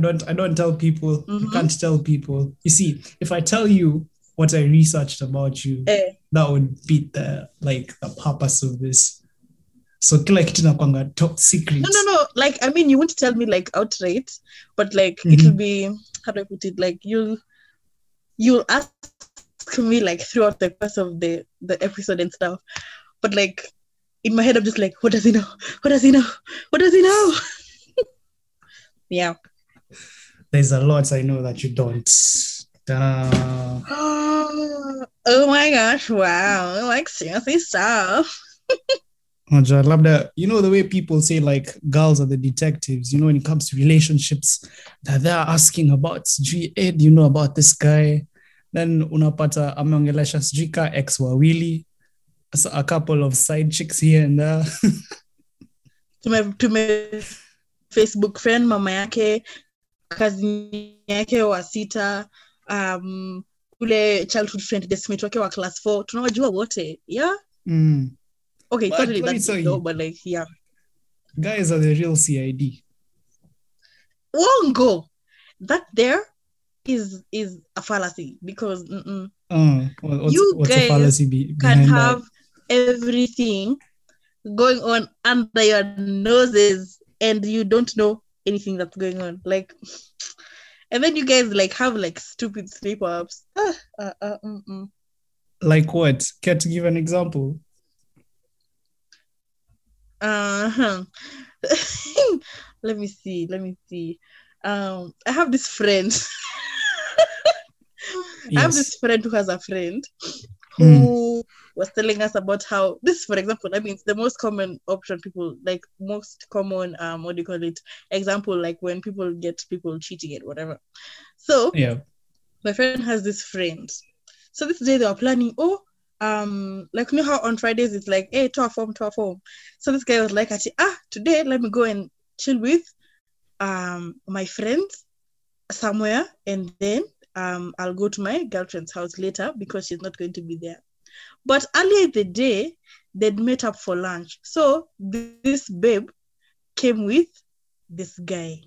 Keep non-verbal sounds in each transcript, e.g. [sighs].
Don't I don't tell people. I Mhm. can't tell people. You see, if I tell you what I researched about you, Eh, that would beat the like the purpose of this. So kila kitu top secret. no, no, no. Like, I mean, you won't tell me like outright, but like Mhm. it'll be how do I put it? Like you'll you'll ask me like throughout the course of the the episode and stuff, but like in my head, I'm just like, what does he know? What does he know? What does he know? [laughs] yeah. There's a lot I know that you don't. Oh my gosh! Wow! Like seriously stuff. [laughs] Unajua, labda you know the way people say like girls are the detectives you know when it comes to relationships that they're asking about sijui eh, do you know about this guy then unapata ameongelesha sijui ka ex wawili so a couple of side chicks here and there [laughs] to my to my Facebook friend mama yake kazi yake wa sita um ule childhood friend desmate wake wa class 4 tunawajua wote yeah? Mm. okay But not really that tell big you. though, but like yeah. Guys are the real cid wongo! That there is is a fallacy because mm-mm, uh, what's, You what's guys fallacy be, can have everything going on under your noses and you don't know anything that's going on. Like [sighs] and then you guys like have like stupid slip ups ah, uh, uh, like what? Care to give an example? Uh-huh. [laughs] let me see let me see. Um i have this friend. [laughs] I have this friend who has a friend who was telling us about how this for example i mean it's the most common option people like most common um what do you call it example like when people get people cheating and whatever so yeah my friend has this friend. So this day they were planning, oh, um, like you know how on Fridays it's like, hey, to our form, to our form. So this guy was like, ah, today let me go and chill with um my friends somewhere, and then um I'll go to my girlfriend's house later because she's not going to be there. But earlier in the day, they'd met up for lunch. So this babe came with this guy.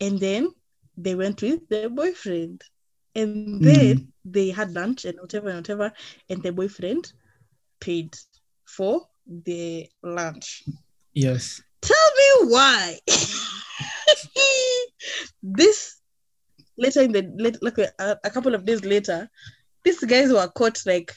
And then they went with their boyfriend. And hmm. then they had lunch and whatever and whatever. And the boyfriend paid for the lunch. yes Tell me why. [laughs] this later in the late, like a, a couple of days later, these guys were caught like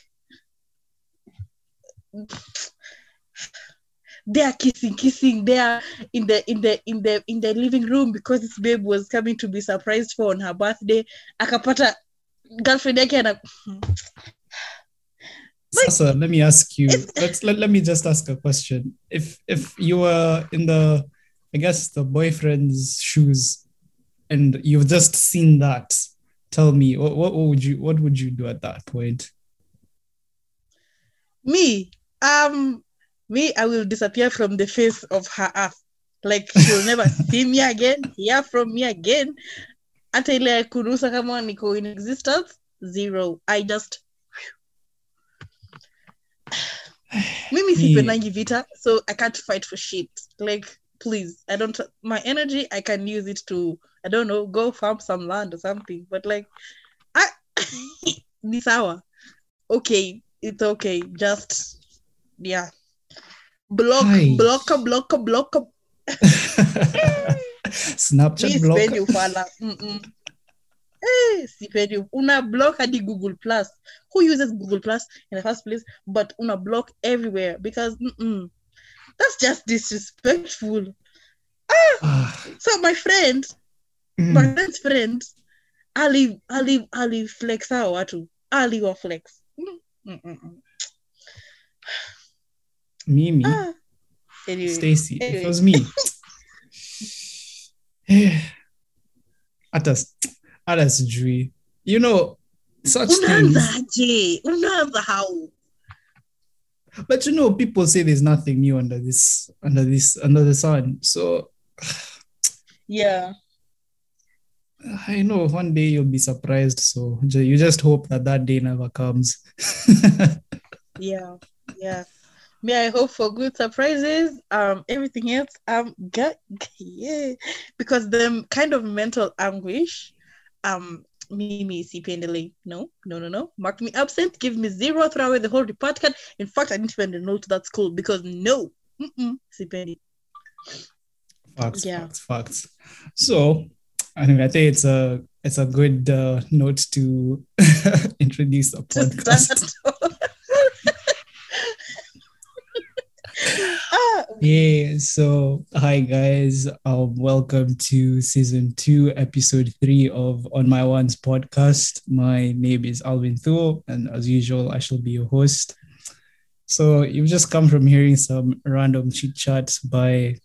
they are kissing, kissing. They are in the in the in the in the living room because this babe was coming to be surprised for on her birthday. Akapata girlfriend yake ana Like- Sasa, let me ask you. Let's let, let me just ask a question. If if you were in the, I guess the boyfriend's shoes, and you've just seen that, tell me what, what would you what would you do at that point? me um me i will disappear from the face of her earth like she'll never [laughs] see me again hear from me again hata ile ya kunusa kama niko in existence zero i just [sighs] mimi sipendangi vita so i can't fight for shit like please. I don't my energy. I can use it to I don't know go farm some land or something. But like, I [coughs] this hour, okay, it's okay. Just yeah, block, Hi. block, block, block. [laughs] Snapchat block. spend you fala. Mm-mm. Eh, sipendi. Una block hadi Google Plus. Who uses Google Plus in the first place? But una block everywhere because mm-mm. that's just disrespectful. Ah, So my friend, mm. my friend's friend, ali ali ali flex hao watu. Ali wa flex. [sighs] Mimi, Ah. Anyway, Stacy, anyway. it was me. [laughs] [sighs] Hata hata sijui. You know, such unaanza things. aje? Unaanza how? But you know, people say there's nothing new under this under this under the sun. So [sighs] Yeah. I know one day you'll be surprised. So you just hope that that day never comes. [laughs] yeah yeah May i hope for good surprises um everything else um get yeah because the kind of mental anguish um me me Mimi sipendelei. No, no, no, no. Mark me absent. Give me zero. Throw away the whole report card. In fact, I didn't a note to that school because no, Mm-mm, facts, Yeah. facts, facts. So I think I think it's a it's a good uh, note to [laughs] introduce the To podcast. [laughs] ah, Yeah, so hi guys, um, welcome to season two, episode three of On My One's podcast. My name is Alvin Thuo, and as usual, I shall be your host. So you've just come from hearing some random chit chat by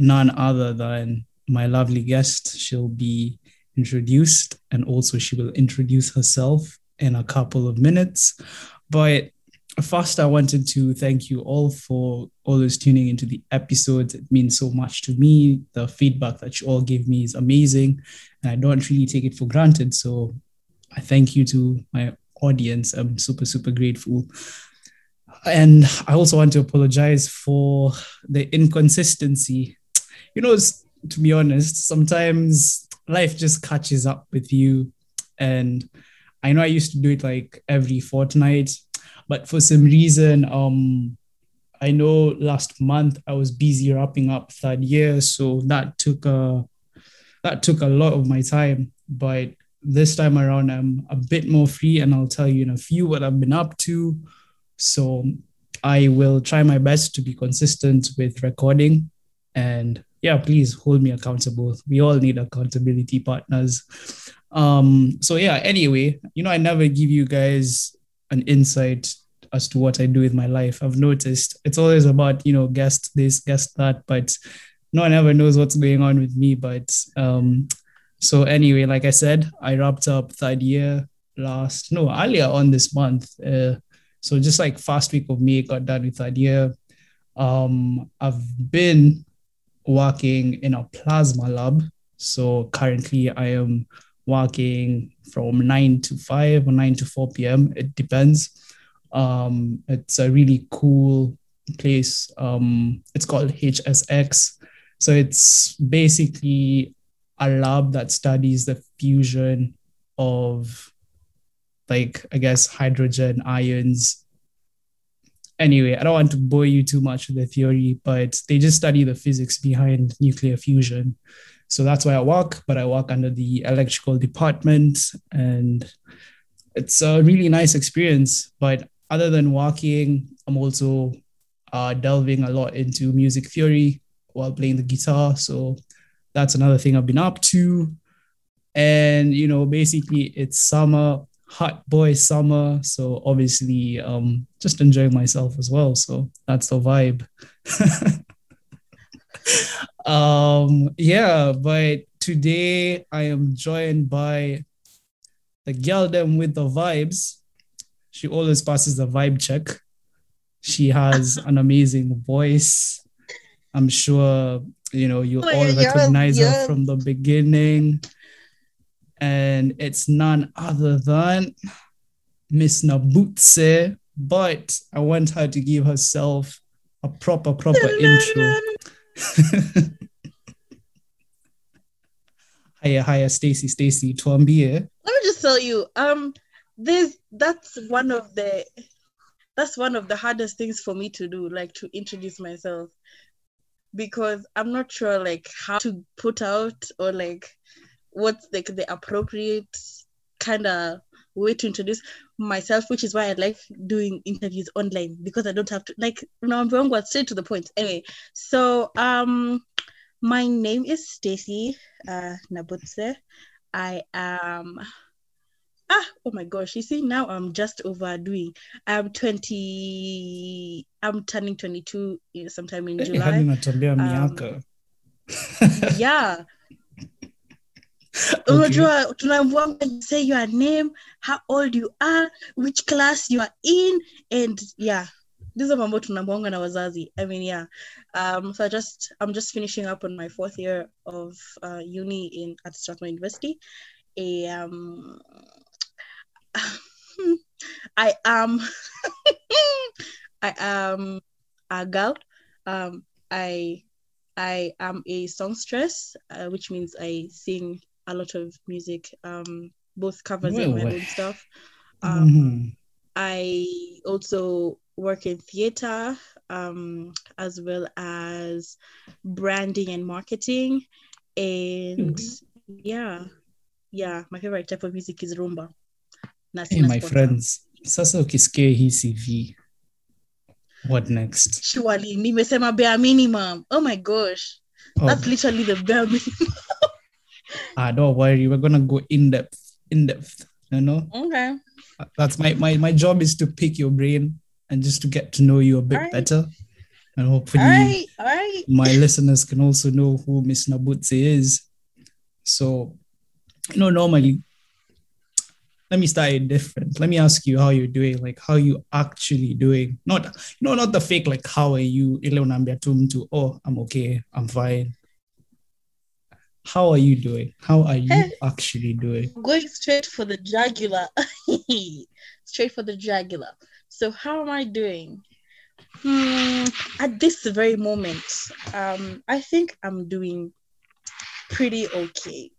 none other than my lovely guest. She'll be introduced, and also she will introduce herself in a couple of minutes. But first, I wanted to thank you all for always tuning into the episodes. It means so much to me. The feedback that you all give me is amazing, and I don't really take it for granted. So I thank you to my audience. I'm super, super grateful. And I also want to apologize for the inconsistency. You know, to be honest, sometimes life just catches up with you. And I know I used to do it like every fortnight, but for some reason, um, I know last month I was busy wrapping up third year, so that took a that took a lot of my time. But this time around, I'm a bit more free, and I'll tell you in a few what I've been up to. So I will try my best to be consistent with recording, and yeah, please hold me accountable. We all need accountability partners. Um, so yeah, anyway, you know, I never give you guys an insight as to what I do with my life. I've noticed it's always about, you know, guest this, guest that, but no one ever knows what's going on with me. But um, so anyway, like I said, I wrapped up third year last, no, earlier on this month. Uh, so just like first week of May, got done with third year. Um, I've been working in a plasma lab. So currently I am working from 9 to 5 or 9 to 4 p.m. It depends. Um, it's a really cool place. Um, it's called HSX. So it's basically a lab that studies the fusion of, like, I guess, hydrogen ions. Anyway, I don't want to bore you too much with the theory, but they just study the physics behind nuclear fusion. So that's why I work, but I work under the electrical department and it's a really nice experience. But other than working, I'm also uh, delving a lot into music theory while playing the guitar. So that's another thing I've been up to. And, you know, basically it's summer, hot boy summer. So obviously, um, just enjoying myself as well. So that's the vibe. [laughs] um yeah but today i am joined by the girl them with the vibes she always passes the vibe check she has an amazing voice i'm sure you know you Oh, all recognize her from the beginning and it's none other than miss nabutse but i want her to give herself a proper proper intro. [laughs] hiya, haya Stacy Stacy tuambie. let me just tell you um there's that's one of the that's one of the hardest things for me to do like to introduce myself. Because i'm not sure like how to put out or like what's like the appropriate kind of way to introduce myself which is why i like doing interviews online because i don't have to like now i'm going straight to the point. Anyway so um my name is stacy uh nabutse. I am ah oh my gosh you see now i'm just overdoing. I'm 20 i'm turning 22 in- sometime in Eh, july. Um, miaka. Yeah Okay. unajua tunaambiwa say your name how old you are which class you are in and yeah. These are mambo tunaambiwanga na wazazi. I mean yeah. Um so i just i'm just finishing up on my fourth year of uh, uni in at strathmore university. Um [laughs] i am [laughs] i am a girl. Um i i am a songstress uh, which means i sing a lot of music um both covers and my own stuff um Mhm. I also work in theater um, as well as branding and marketing. And yeah, yeah, my favorite type of music is rumba. Hey, my sponsor. friends, sasa ukisikia hii CV, what next? Surely, nimesema bare minimum. Oh my gosh, Oh, that's literally the bare minimum. [laughs] ah, don't worry, we're gonna go in depth, in depth. You know, okay, that's my my my job is to pick your brain and just to get to know you a bit Alright. better, and hopefully all right, all right. my listeners can also know who Miss Nabutse is. So, you know, normally, let me start it different. Let me ask you how you're doing, like how you actually doing. Not, you know, not the fake, like how are you? Ile unaambia tu mtu, oh, I'm okay, I'm fine. How are you doing? How are you actually doing? going straight for the jugular. [laughs] straight for the jugular. So how am I doing? Hmm, at this very moment, um, I think I'm doing pretty okay.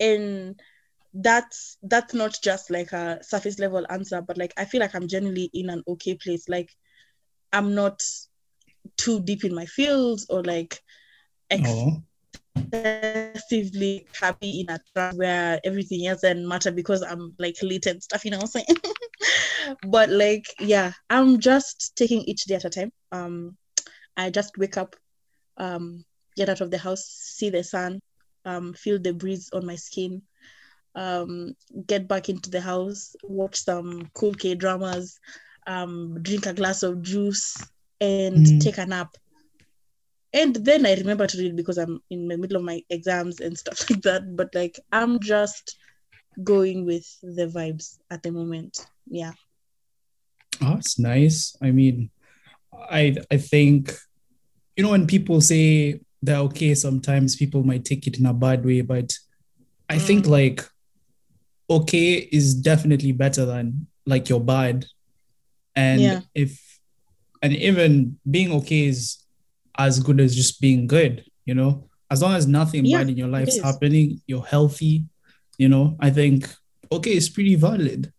And that's that's not just like a surface level answer, but like I feel like I'm generally in an okay place. Like I'm not too deep in my fields or like ex- Oh, excessively happy in a trap where everything else doesn't matter because I'm like late and stuff, you know what I'm saying? [laughs] but like, yeah, I'm just taking each day at a time. Um, I just wake up, um, get out of the house, see the sun, um, feel the breeze on my skin, um, get back into the house, watch some cool K dramas, um, drink a glass of juice, and Mm. take a nap and then I remember to read because I'm in the middle of my exams and stuff [laughs] like that. But like I'm just going with the vibes at the moment. Yeah. oh, it's nice. I mean, I I think, you know, when people say they're okay, sometimes people might take it in a bad way, but I think Mm. like okay is definitely better than like you're bad. And Yeah. if and even being okay is as good as just being good, you know, as long as nothing Yeah, bad in your life's is. happening, you're healthy, you know, I think okay is pretty valid.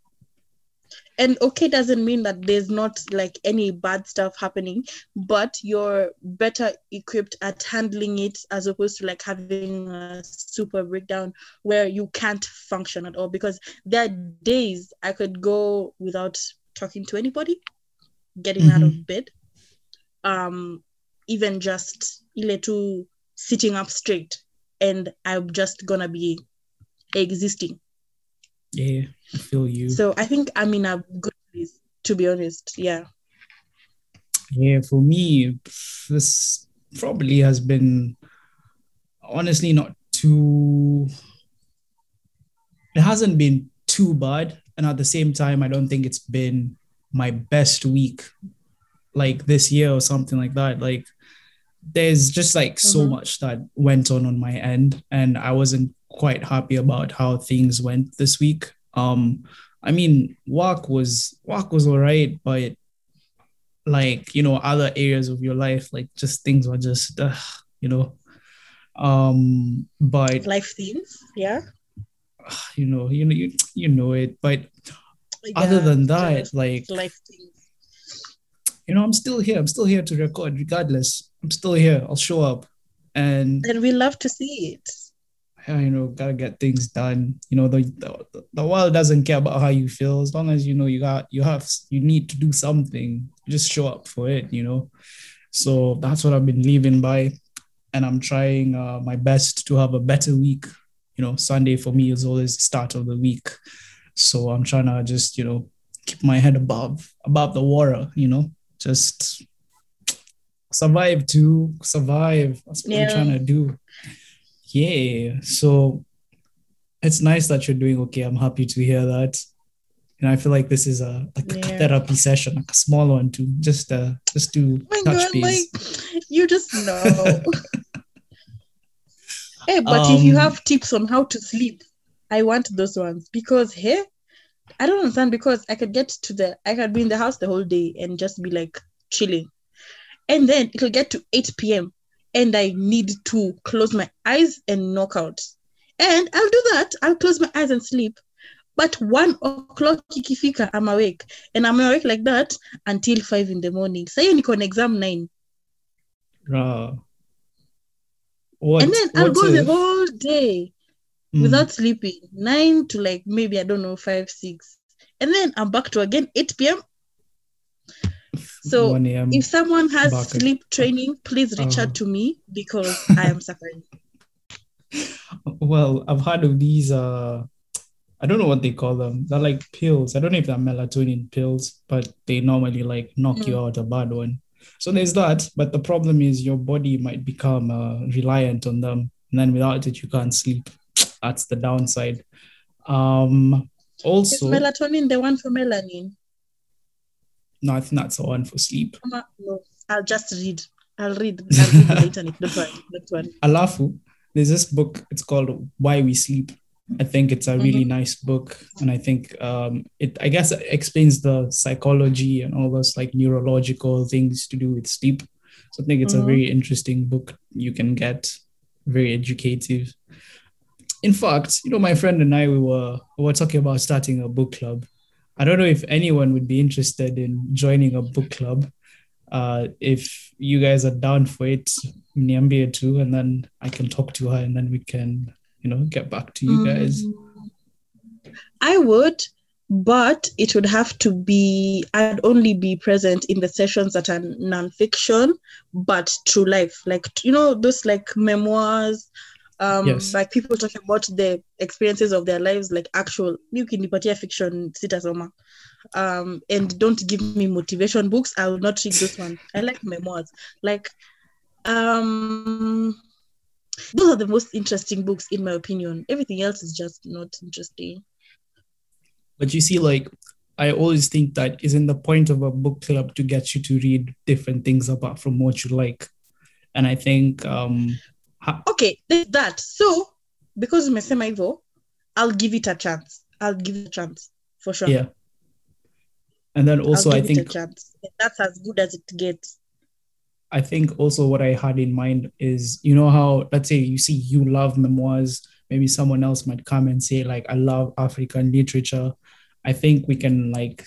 And okay doesn't mean that there's not like any bad stuff happening, but you're better equipped at handling it as opposed to like having a super breakdown where you can't function at all. Because there are days I could go without talking to anybody, getting out of bed, um, even just ile tu sitting up straight, and I'm just gonna be existing. Yeah, I feel you. So I think I'm in a good place, to be honest. Yeah. Yeah, for me, this probably has been honestly not too. It hasn't been too bad, and at the same time, I don't think it's been my best week, like this year or something like that. Like, there's just like so Mhm. much that went on on my end, and I wasn't quite happy about how things went this week. Um, I mean, work was work was alright, but like you know other areas of your life like just things were just uh, you know um but Life themes. Yeah. [sighs] you know you know you, you know it but other than that like life themes. you know i'm still here i'm still here to record regardless i'm still here. I'll show up. And And we love to see it. yeah, you know gotta get things done. You know the, the the world doesn't care about how you feel. As long as you know you got you have you need to do something just show up for it you know. So that's what i've been living by. And i'm trying uh, my best to have a better week. You know sunday for me is always the start of the week. So i'm trying to just you know keep my head above above the water you know. Just survive to survive that's what Yeah. i'm trying to do yeah so it's nice that you're doing okay i'm happy to hear that and i feel like this is a like a therapy session like a small one too just uh just to Oh touch god, base like you just know. [laughs] hey, but if you Um, have tips on how to sleep, I want those ones because hey, I don't understand because I could get to the I could be in the house the whole day and just be like chilling. And then it'll get to 8 p.m. and I need to close my eyes and knock out. And I'll do that. I'll close my eyes and sleep. But one o'clock ikifika, I'm awake. And I'm awake like that until five in the morning. So you on exam nine. uh, what, and then I'll go the whole day Mm, without sleeping, nine to like maybe I don't know five six, and then I'm back to again eight p.m. So if someone has back sleep training, please reach Uh-huh. out to me because [laughs] I am suffering. well i've heard of these uh i don't know what they call them they're like pills i don't know if they're melatonin pills but they normally like knock you Mm. out a bad one so there's that but the problem is your body might become uh, reliant on them and then without it you can't sleep that's the downside um Is also melatonin the one for melanin? No i think that's the one for sleep No, I'll just read. I'll read. I'll read later. Don't worry. Don't worry. [laughs] Alafu, there's this book, it's called Why We Sleep. I think it's a really nice book. And I think um, it, I guess, it explains the psychology and all those like neurological things to do with sleep. So I think it's a Mhm. very interesting book you can get, very educative. In fact, you know, my friend and I, we were, we were talking about starting a book club. I don't know if anyone would be interested in joining a book club. Uh, if you guys are down for it, niambie too, and then I can talk to her, and then we can, you know, get back to you guys. Mm. I would, but it would have to be, I'd only be present in the sessions that are nonfiction, but true life. Like, you know, those like memoirs, um, Yes. like people talking about the experiences of their lives, like actual, you can nipatia fiction, sitasoma. Um, and don't give me motivation books. I will not read this one. I like memoirs. Like, um, those are the most interesting books in my opinion. Everything else is just not interesting. But you see, like, I always think that isn't the point of a book club to get you to read different things apart from what you like. And I think, um, ha- Okay, there's that. So because umesema hivyo, I'll give it a chance. I'll give it a chance for sure. yeah. And then also, I think. That's as good as it gets. I think also what I had in mind is, you know, how let's say you see you love memoirs, maybe someone else might come and say, like, I love African literature. I think we can like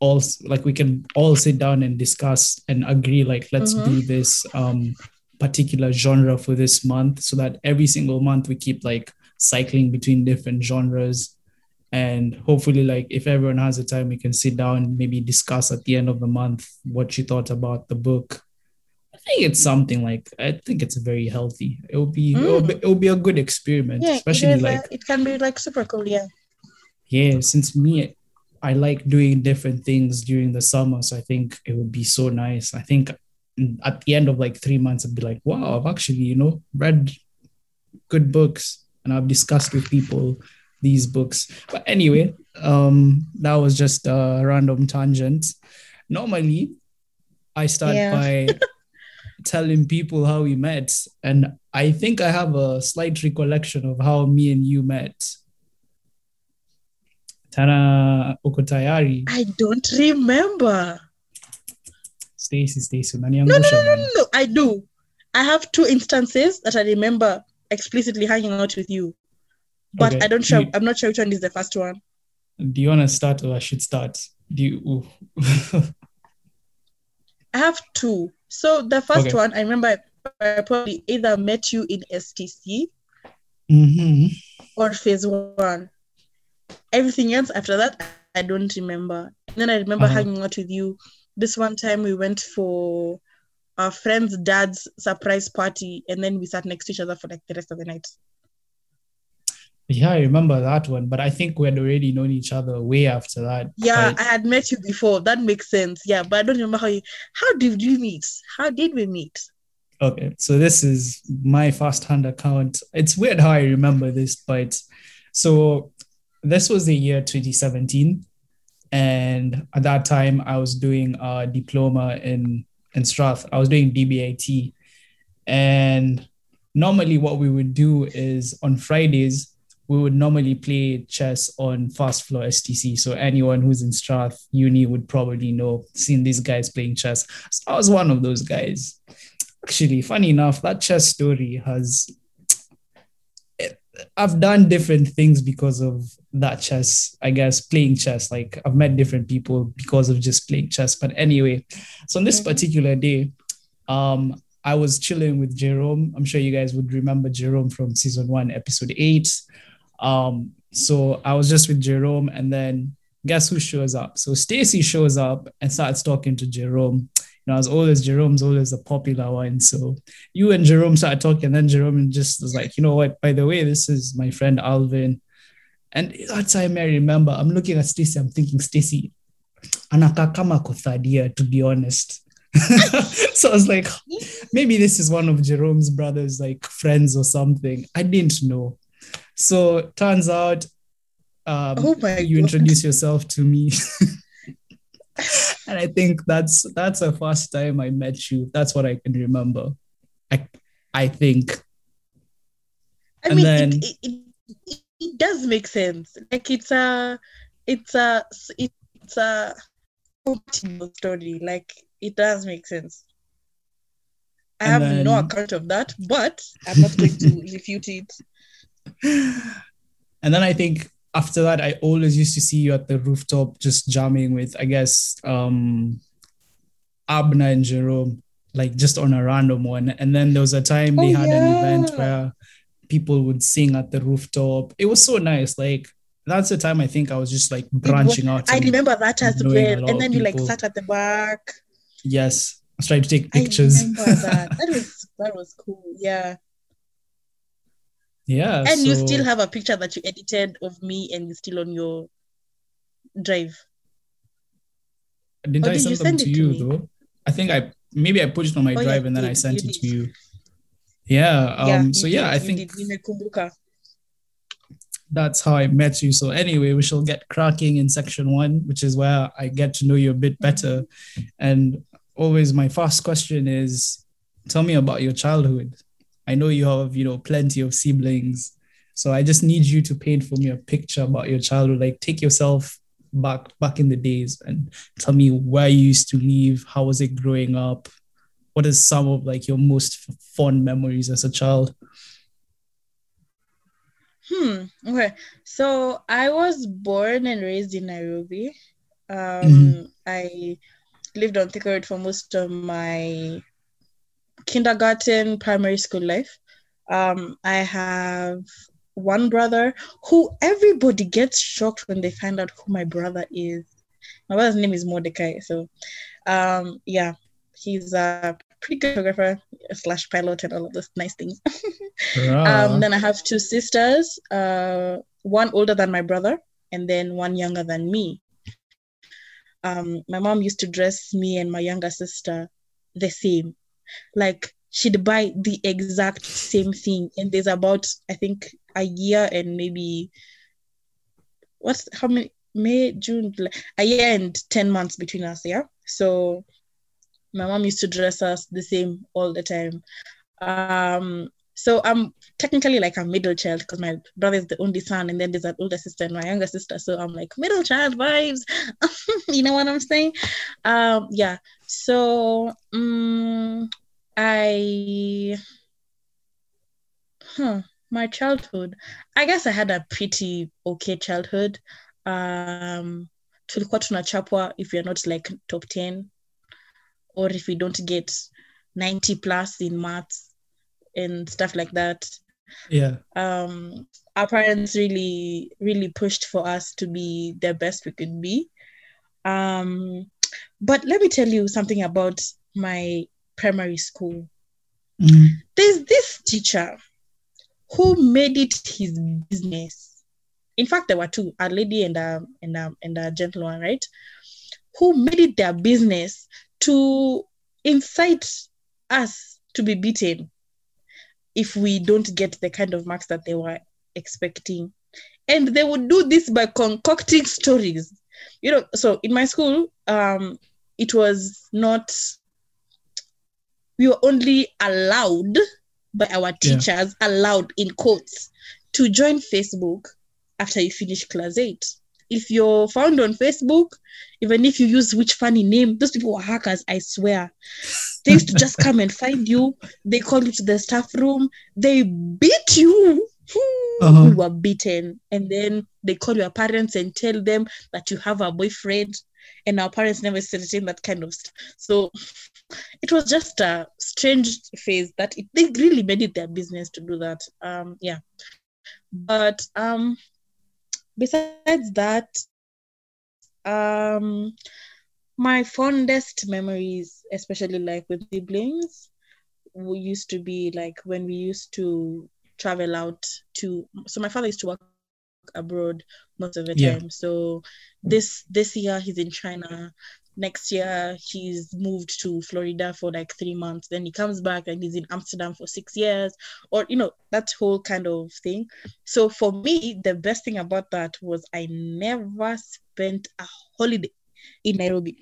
all like we can all sit down and discuss and agree, like, let's Mhm. do this um particular genre for this month so that every single month we keep like cycling between different genres and hopefully like if everyone has the time we can sit down maybe discuss at the end of the month what you thought about the book i think it's something like i think it's very healthy it will be, it, will be it will be a good experiment Yeah, especially it, is, like uh, it can be like super cool. Yeah. yeah since me i like doing different things during the summer so i think it would be so nice i think at the end of like three months i'd be like wow i've actually you know read good books and i've discussed with people these books but anyway um that was just a random tangent normally i start Yeah. by [laughs] telling people how we met and i think i have a slight recollection of how me and you met tana uko tayari I don't remember. Stacy, Stacy, No, no, no, no, no, no. I do. I have two instances that I remember explicitly hanging out with you, but Okay. I don't sure. You- I'm not sure which one is the first one. Do you want to start or I should start? Do you? [laughs] I have two. So the first Okay. one, I remember I probably either met you in STC Mhm. or phase one. Everything else after that, I don't remember. And then I remember Uh-huh. hanging out with you. This one time we went for our friend's dad's surprise party, and then we sat next to each other for like the rest of the night. Yeah, I remember that one, but I think we had already known each other way after that. Yeah, But- I had met you before. That makes sense. Yeah, but I don't remember how you. How did you meet? How did we meet? Okay, so this is my first hand account. It's weird how I remember this, but so this was the year 2017. And at that time, I was doing a diploma in, in Strath. I was doing DBAT, And normally, what we would do is on Fridays, we would normally play chess on first floor STC. So anyone who's in Strath Uni would probably know, seen these guys playing chess. So I was one of those guys actually funny enough that chess story has i've done different things because of that chess i guess playing chess. Like i've met different people because of just playing chess. But anyway so on this Mhm. particular day um i was chilling with jerome. I'm sure you guys would remember jerome from season one episode eight. Um so i was just with jerome and then guess who shows up? So stacy shows up and starts talking to jerome know, as old as Jerome's always a popular one. So you and Jerome started talking, and then Jerome just was like, you know what, by the way, this is my friend Alvin. And that time I remember, I'm looking at Stacy, I'm thinking, Stacy, anakaa kama ako third year, to be honest. [laughs] so I was like, maybe this is one of Jerome's brothers, like friends or something. I didn't know. So turns out um, Oh you God. introduce yourself to me. [laughs] and I think that's that's the first time I met you. That's what I can remember. I I think. I And mean, then- it, it, it, it does make sense. Like it's a, it's a, it's a compatible story. Like it does make sense. I have no account of that, but I'm not going to [laughs] refute it. And then I think after that, I always used to see you at the rooftop just jamming with, I guess, um Abner and Jerome, like just on a random one. And then there was a time they Oh, had an event where people would sing at the rooftop. It was so nice. Like that's the time I think I was just like branching out. I remember that as well. And then you like sat at the back. Yes. I was trying to take pictures. I remember that. [laughs] That was that was cool. Yeah. Yeah. and you still have a picture that you edited of me and it's still on your drive. Didn't Or I did send you them send to it to you me? though? I think I maybe I put it on my Oh, yeah, drive and then you I sent it to you. Yeah. Um. so yeah, did, I think that's how I met you. So anyway, we shall get cracking in section one, which is where I get to know you a bit better. And always my first question is tell me about your childhood. I know you have, you know, plenty of siblings. So I just need you to paint for me a picture about your childhood. Like take yourself back back in the days and tell me where you used to live, how was it growing up? What is some of like your most fond memories as a child? Hmm. Okay. So I was born and raised in Nairobi. Um, Mhm. I lived on Thika Road for most of my kindergarten, primary school life. Um, I have one brother who everybody gets shocked when they find out who my brother is. My brother's name is Mordecai. So, um, yeah, he's a pretty good photographer slash pilot and all of those nice things. Rah. [laughs] Um, then I have two sisters, uh, one older than my brother, and then one younger than me. Um, my mom used to dress me and my younger sister the same. Like she'd buy the exact same thing. And there's about, I think, a year and maybe what's how many May, June, July, a year and 10 months between us, yeah. So my mom used to dress us the same all the time. Um, So I'm technically like a middle child because my brother is the only son, and then there's an older sister and my younger sister. So I'm like middle child vibes. [laughs] you know what I'm saying? Um, yeah. So um, I, huh, my childhood. I guess I had a pretty okay childhood. Um, tulikuwa tunachapwa if you're not like top 10 or if we don't get 90 plus in maths and stuff like that Yeah. um our parents really really pushed for us to be the best we could be um but let me tell you something about my primary school Mhm. there's this teacher who made it his business. In fact, there were two, a lady and a and a, and a gentleman, right? Who made it their business to incite us to be beaten if we don't get the kind of marks that they were expecting. And they would do this by concocting stories. You know, so in my school, um, it was not we were only allowed by our Yeah. teachers, allowed in quotes, to join Facebook after you finish class eight. If you're found on Facebook, even if you use which funny name, those people are hackers, I swear. They used to just come and find you. They call you to the staff room. They beat you. Uh-huh. We were beaten. And then they call your parents and tell them that you have a boyfriend. And our parents never entertain that kind of stuff. So it was just a strange phase that it, they really made it their business to do that. Um, yeah. But um, besides that, um, my fondest memories, especially like with siblings, we used to be like when we used to travel out to. So my father used to work abroad most of the Yeah. time. So this this year he's in China. Next year he's moved to Florida for like three months. Then he comes back and he's in Amsterdam for six years, or you know that whole kind of thing. So for me, the best thing about that was I never spent a holiday in Nairobi.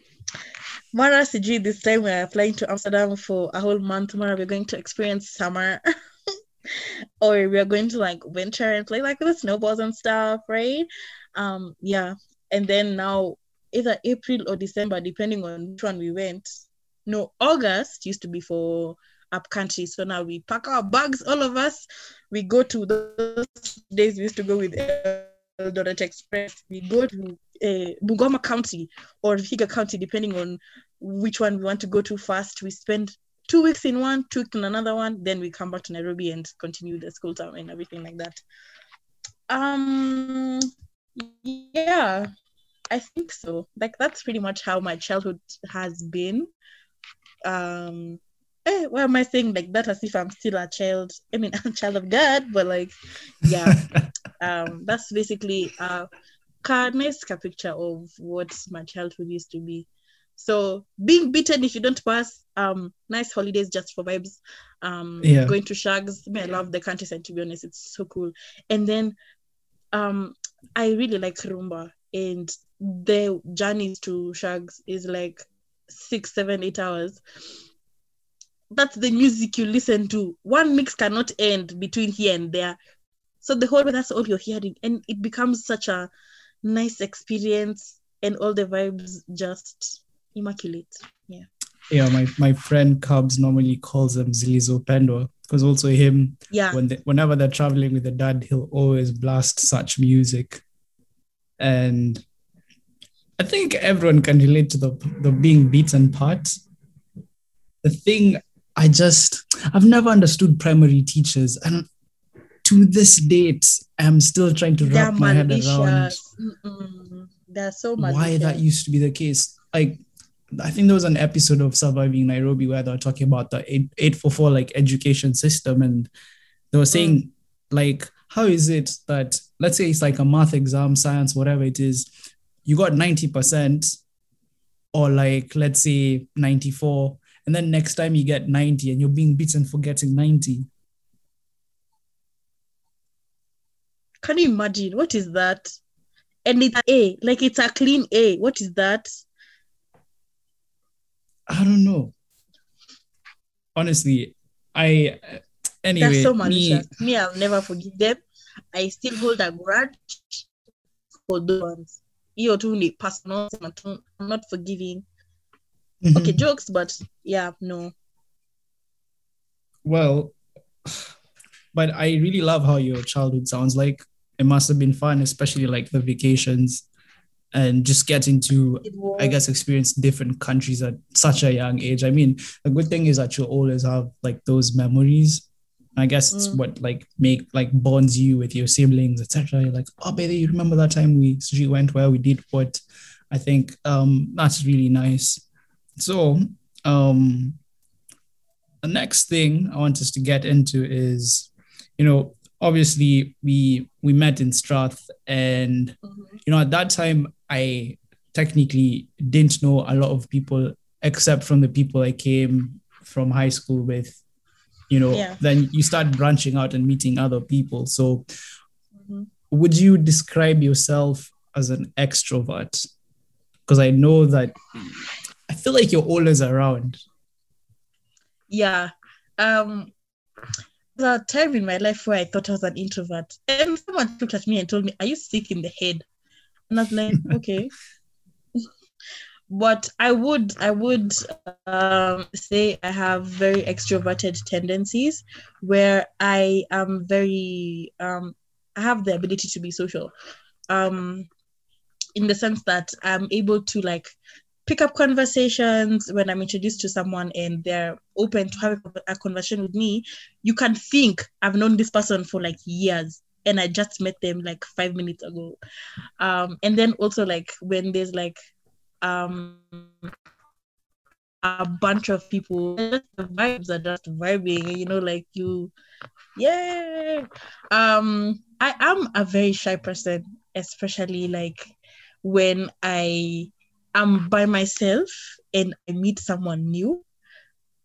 Mara sijui this time we're flying to Amsterdam for a whole month. Mara, we're going to experience summer. [laughs] or we're going to like winter and play like with snowballs and stuff, right? Um, yeah. And then now either April or December, depending on which one we went. No, August used to be for up country. So now we pack our bags, all of us. We go to those days we used to go with Eldoret Express. We go to uh, Bungoma County or Vihiga County, depending on which one we want to go to first. We spend two weeks in one, two weeks in another one. Then we come back to Nairobi and continue the school term and everything like that. Um, yeah, I think so. Like that's pretty much how my childhood has been. Um, eh, why am I saying like that as if I'm still a child? I mean, [laughs] I'm a child of God, but like, yeah, [laughs] um, that's basically a a nice ca- picture of what my childhood used to be. So being beaten if you don't pass, um, nice holidays just for vibes. Um, Yeah. going to Shags. I, mean, I love the countryside to be honest. It's so cool. And then, um, I really like rumba, and the journeys to Shags is like six, seven, eight hours. That's the music you listen to. One mix cannot end between here and there. So the whole way that's all you're hearing, and it becomes such a nice experience, and all the vibes just immaculate. Yeah. yeah, my, my friend Cubs normally calls them Zilizopendwa because also him, Yeah. when they, whenever they're traveling with the dad, he'll always blast such music. And I think everyone can relate to the, the being beaten part. The thing I just, I've never understood primary teachers. And to this date, I'm still trying to They're wrap my head around. Mm-mm. They're so malicious. why that used to be the case. Like, I think there was an episode of Surviving Nairobi where they were talking about the 8, 844 like education system, and they were saying, mm. like, how is it that let's say it's like a math exam, science, whatever it is, you got 90%, or like let's say 94, and then next time you get 90 and you're being beaten for getting 90. Can you imagine? What is that? And it's a like it's a clean A. What is that? I don't know. Honestly, I Anyway, They're so me. Me, I'll never forgive them. I still hold a grudge for those ones. Hiyo tu ni personal. I'm not forgiving. Mhm. Okay, jokes, but yeah, no. well, but I really love how your childhood sounds like. It must have been fun, especially like the vacations and just getting to I guess experience different countries at such a young age. I mean, the good thing is that you always have like those memories. I guess it's Mm. what like make like bonds you with your siblings, etc. You're like, oh baby, you remember that time we we went where we did what? I think um that's really nice. So um the next thing I want us to get into is, you know, obviously we we met in Strath and Mhm. you know, at that time, I technically didn't know a lot of people except from the people I came from high school with. You know, Yeah. then you start branching out and meeting other people. So, Mhm. would you describe yourself as an extrovert? Because I know that I feel like you're always around. yeah. Um, the time in my life where I thought I was an introvert, and someone looked at me and told me, "Are you sick in the head?" And I was like, [laughs] "Okay." But I would, I would um, say I have very extroverted tendencies, where I am very, um, I have the ability to be social, um, in the sense that I'm able to like pick up conversations when I'm introduced to someone and they're open to having a conversation with me, you can think I've known this person for like years and I just met them like five minutes ago. Um, and then also like when there's like um a bunch of people, the vibes are just vibing, you know, like you, yeah. Um, I am a very shy person, especially like when I am by myself and I meet someone new,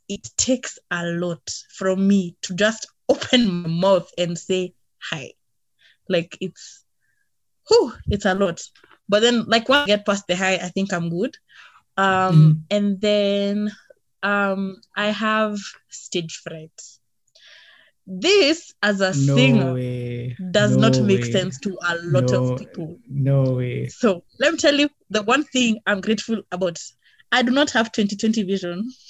it takes a lot from me to just [laughs] open my mouth and say hi. Like it's, whew, it's a lot. But then, like, once I get past the high, I think I'm good. Um, And then um, I have stage fright. This, as a No singer, way. does No not make way. sense to a lot No. of people. No way. So let me tell you the one thing I'm grateful about. I do not have 2020 vision. [laughs]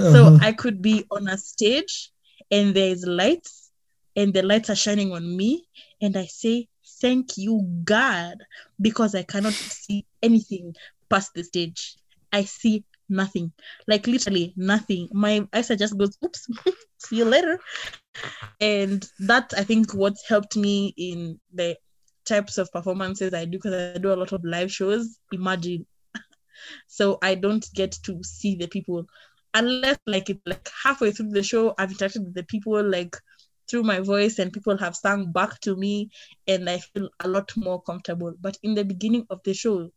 So Uh-huh. I could be on a stage and there's lights and the lights are shining on me and I say, Thank you, God, because I cannot see anything past the stage. I see nothing. Like literally nothing. My eyesight just goes, oops, [laughs] see you later. And that I think what's helped me in the types of performances I do because I do a lot of live shows. Imagine. [laughs] so I don't get to see the people unless like it's like halfway through the show I've interacted with the people like through my voice and people have sung back to me and I feel a lot more comfortable. But in the beginning of the show,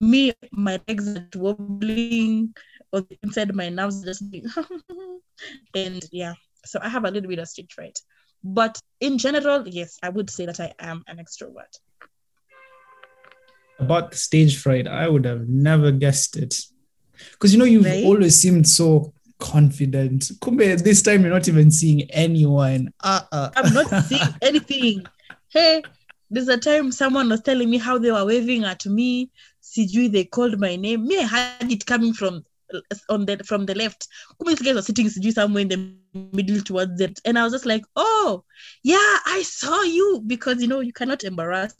me, my legs are wobbling or inside my nerves just being [laughs] and yeah. So I have a little bit of stage fright. But in general, yes, I would say that I am an extrovert. about the stage fright, I would have never guessed it. Because you know, you've Right? always seemed so confident. Kumbe, this time you're not even seeing anyone. Uh-uh. I'm not [laughs] seeing anything. Hey, there's a time someone was telling me how they were waving at me. Sijui they called my name. Me, I had it coming from on the from the left. Kumbe these guys were sitting sijui somewhere in the middle towards it. And I was just like, oh, yeah, I saw you. Because you know, you cannot embarrass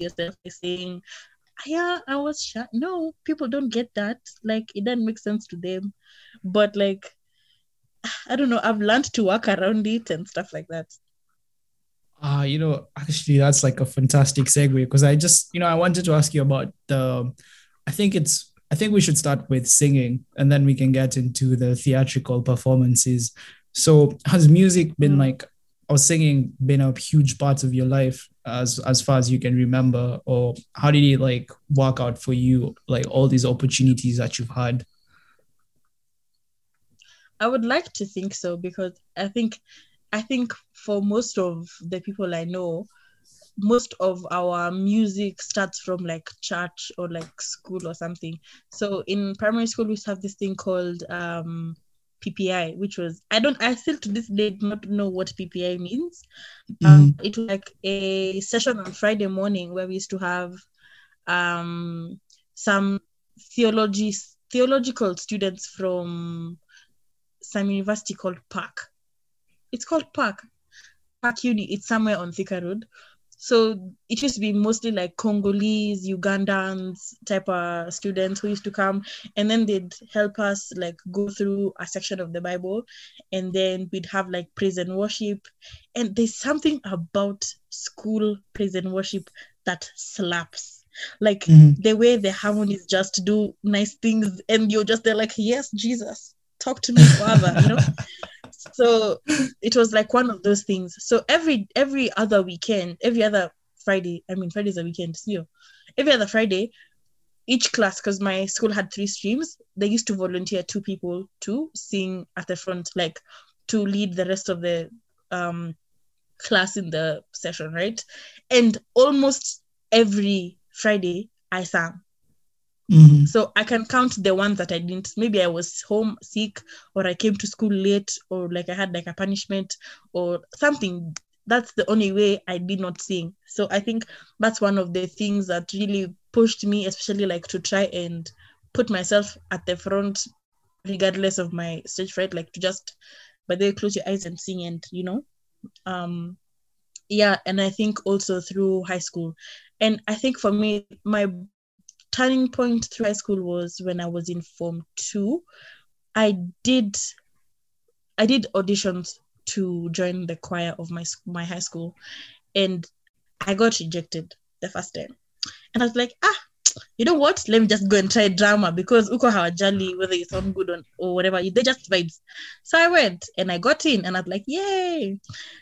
yourself by saying, yeah, I was shy. No, people don't get that. Like it doesn't make sense to them. But like [sighs] I don't know, I've learned to work around it and stuff like that. Ah, you know, actually, that's like a fantastic segue because I just, you know, I wanted to ask you about the. I think it's. I think we should start with singing, and then we can get into the theatrical performances. So, has music been Mm. like, or singing been a huge part of your life as as far as you can remember, or how did it like work out for you? Like all these opportunities that you've had. I would like to think so because I think I think for most of the people I know, most of our music starts from like church or like school or something. So in primary school we have this thing called um PPI, which was I don't I still to this day do not know what PPI means. Mhm. Um, it was like a session on Friday morning where we used to have um some theology theological students from some university called PAC. It's called PAC. PAC Uni. It's somewhere on Thika Road. So it used to be mostly like Congolese, Ugandans type of students who used to come, and then they'd help us like go through a section of the Bible, and then we'd have like praise and worship. And there's something about school praise and worship that slaps. Like Mhm. the way the harmonies just do nice things, and you're just there like, yes, Jesus, talk to me, Father, you know. [laughs] so it was like one of those things. So every every other weekend, every other Friday, I mean Friday's a weekend, still. Every other Friday, each class, because my school had three streams, they used to volunteer two people to sing at the front, like to lead the rest of the um class in the session, right? And almost every Friday I sang. Mhm. So I can count the ones that I didn't. Maybe I was home sick, or I came to school late, or like I had like a punishment or something. That's the only way I did not sing. So I think that's one of the things that really pushed me, especially like to try and put myself at the front, regardless of my stage fright, like to just, but they close your eyes and sing, and you know, um, yeah. And I think also through high school, and I think for me, my turning point through high school was when I was in form two. I did I did auditions to join the choir of my my high school, and I got rejected the first time. And I was like, ah, you know what? Let me just go and try drama because uko hawajali whether you sound good or, whatever. They just vibes. So I went and I got in, and I was like, yay!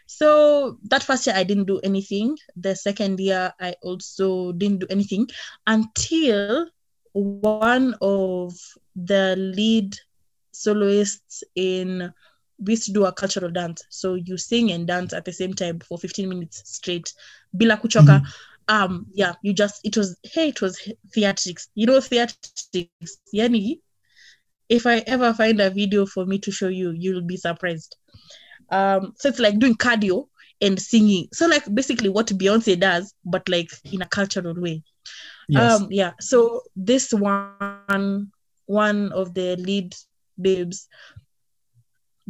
So that first year I didn't do anything. The second year I also didn't do anything until one of the lead soloists in we used to do a cultural dance so you sing and dance at the same time for 15 minutes straight bila kuchoka mm-hmm. Um yeah you just it was hey it was theatrics. You know theatrics? Yani if i ever find a video for me to show you you'll be surprised. Um so it's like doing cardio and singing. So like basically what beyonce does but like in a cultural way. Yes. um yeah so this one one of the lead babes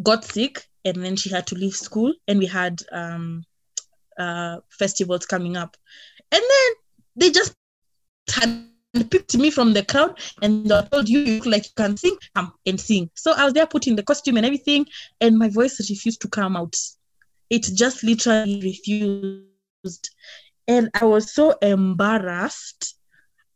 got sick and then she had to leave school and we had um uh festivals coming up and then they just picked me from the crowd and told you you look like you can sing come and sing so i was there putting the costume and everything and my voice refused to come out it just literally refused and i was so embarrassed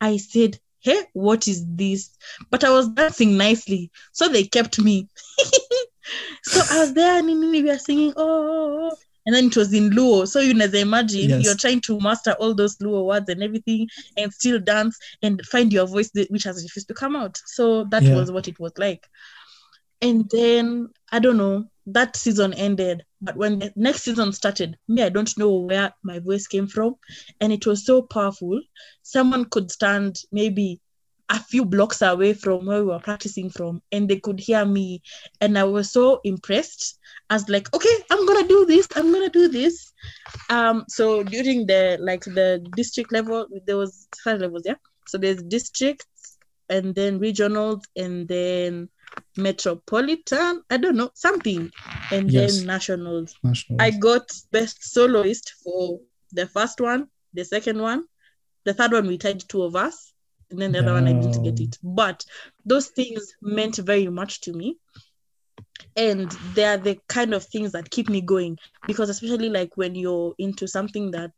I said, Hey, what is this? But I was dancing nicely. So they kept me. [laughs] so I was there and we were singing, oh, oh, oh, oh. And then it was in Luo. So you know, I imagine Yes. you're trying to master all those Luo words and everything and still dance and find your voice which has refused to come out. So that Yeah. was what it was like. And then I don't know, that season ended. But when the next season started, me, I don't know where my voice came from. And it was so powerful. Someone could stand maybe a few blocks away from where we were practicing from, and they could hear me. And I was so impressed. I was like, okay, I'm gonna do this, I'm gonna do this. Um, so during the like the district level, there was five levels, yeah. So there's districts and then regionals and then metropolitan i don't know something and Yes. then nationals National. i got best soloist for the first one the second one the third one we tied two of us and then the other one i didn't get it. But those things meant very much to me. And they're the kind of things that keep me going because especially like when you're into something that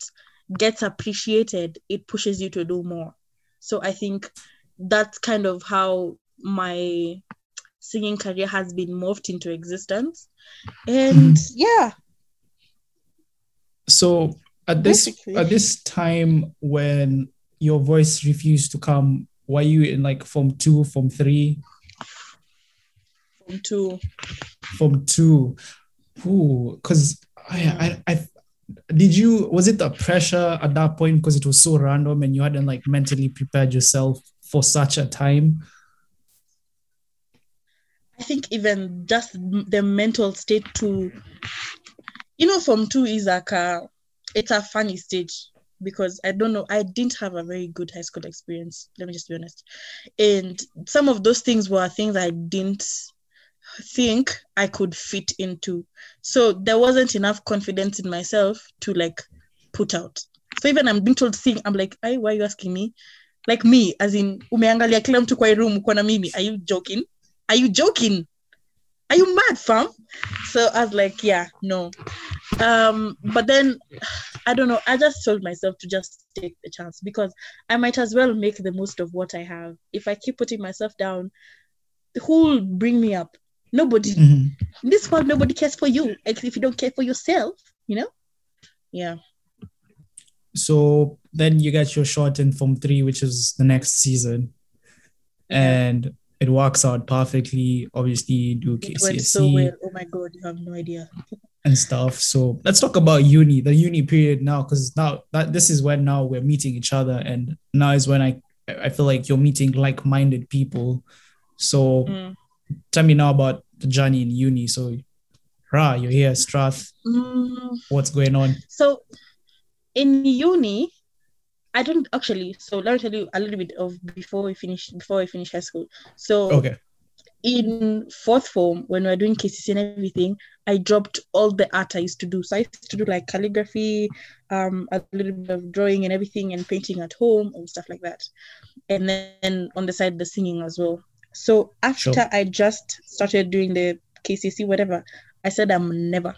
gets appreciated it pushes you to do more. So i think that's kind of how my singing career has been morphed into existence. And [laughs] yeah. So at this Basically. at this time when your voice refused to come, were you in like form two, form three, to form two? Ooh, because I, I I did you was it the pressure at that point because it was so random and you hadn't like mentally prepared yourself for such a time? I think even just the mental state to, you know, from two is like a, it's a funny stage because I don't know, I didn't have a very good high school experience. Let me just be honest. And some of those things were things I didn't think I could fit into. So there wasn't enough confidence in myself to like put out. So even I'm being told to sing, I'm like, why are you asking me? Like me, as in umeangalia kila mtu kwa room uko na mimi. Are you joking? Are you joking? Are you mad, fam? So I was like, yeah, no. Um, but then I don't know, I just told myself to just take the chance because I might as well make the most of what I have. If I keep putting myself down, who will bring me up? Nobody. Mhm. In this world, nobody cares for you. Except if you don't care for yourself, you know? Yeah. So then you get your shot in Form 3, which is the next season. And it works out perfectly. Obviously, you do It went so well. Oh my god, you have no idea. And stuff. So let's talk about uni, the uni period now, because now that this is when now we're meeting each other, and now is when I I feel like you're meeting like-minded people. So Mm. tell me now about the journey in uni. So, Ra, you're here, Strath. Mm, What's going on? so in uni, I don't actually. So let me tell you a little bit of before we finish before I finish high school. So Okay. In fourth form, when we were doing KCSE and everything, I dropped all the art I used to do. So I used to do like calligraphy, um, a little bit of drawing and everything, and painting at home and stuff like that. And then on the side, the singing as well. So after Sure. I just started doing the KCSE, whatever, I said I'm never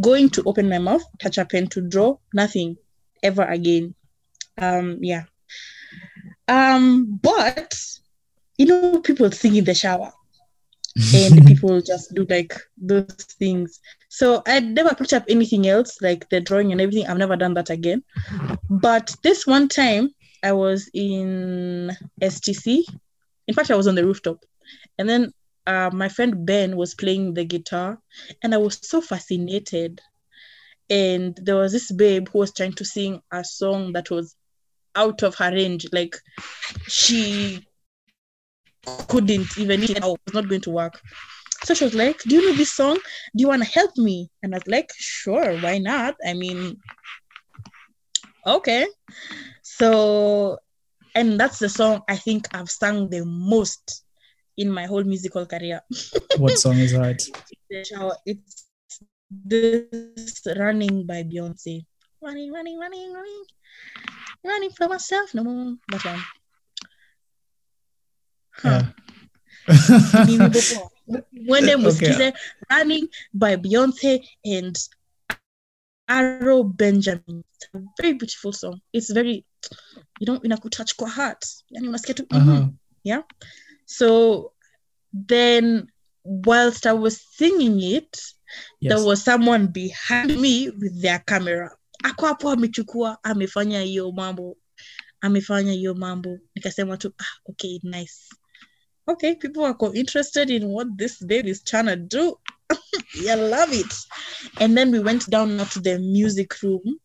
going to open my mouth, touch a pen to draw, nothing ever again. Um, yeah. Um, but you know, people sing in the shower and [laughs] people just do like those things. So I never picked up anything else, like the drawing and everything. I've never done that again. But this one time, I was in STC. In fact, I was on the rooftop, and then uh, my friend Ben was playing the guitar, and I was so fascinated. And there was this babe who was trying to sing a song that was out of her range, like she couldn't even it was not going to work. So she was like, Do you know this song? Do you want to help me? And I was like, Sure, why not? I mean, okay. So, and that's the song I think I've sung the most in my whole musical career. [laughs] what song is that? It's uh, this running by Beyonce. Running, running, running, running, running for myself no more. That one. Huh. Yeah. [laughs] Mwende Okay. running by Beyonce and Arrow Benjamin. It's a very beautiful song. It's very, you know, inakutouch kwa heart. Yani unasikia tu. Uh-huh. So then whilst I was singing it, Yes. there was someone behind me with their camera. Ako hapo amechukua, amefanya hiyo mambo, amefanya hiyo mambo. Nikasema tu, ah, okay, nice. Okay, people are interested in what this baby is trying to do. [laughs] I love it. And then we went down now to the music room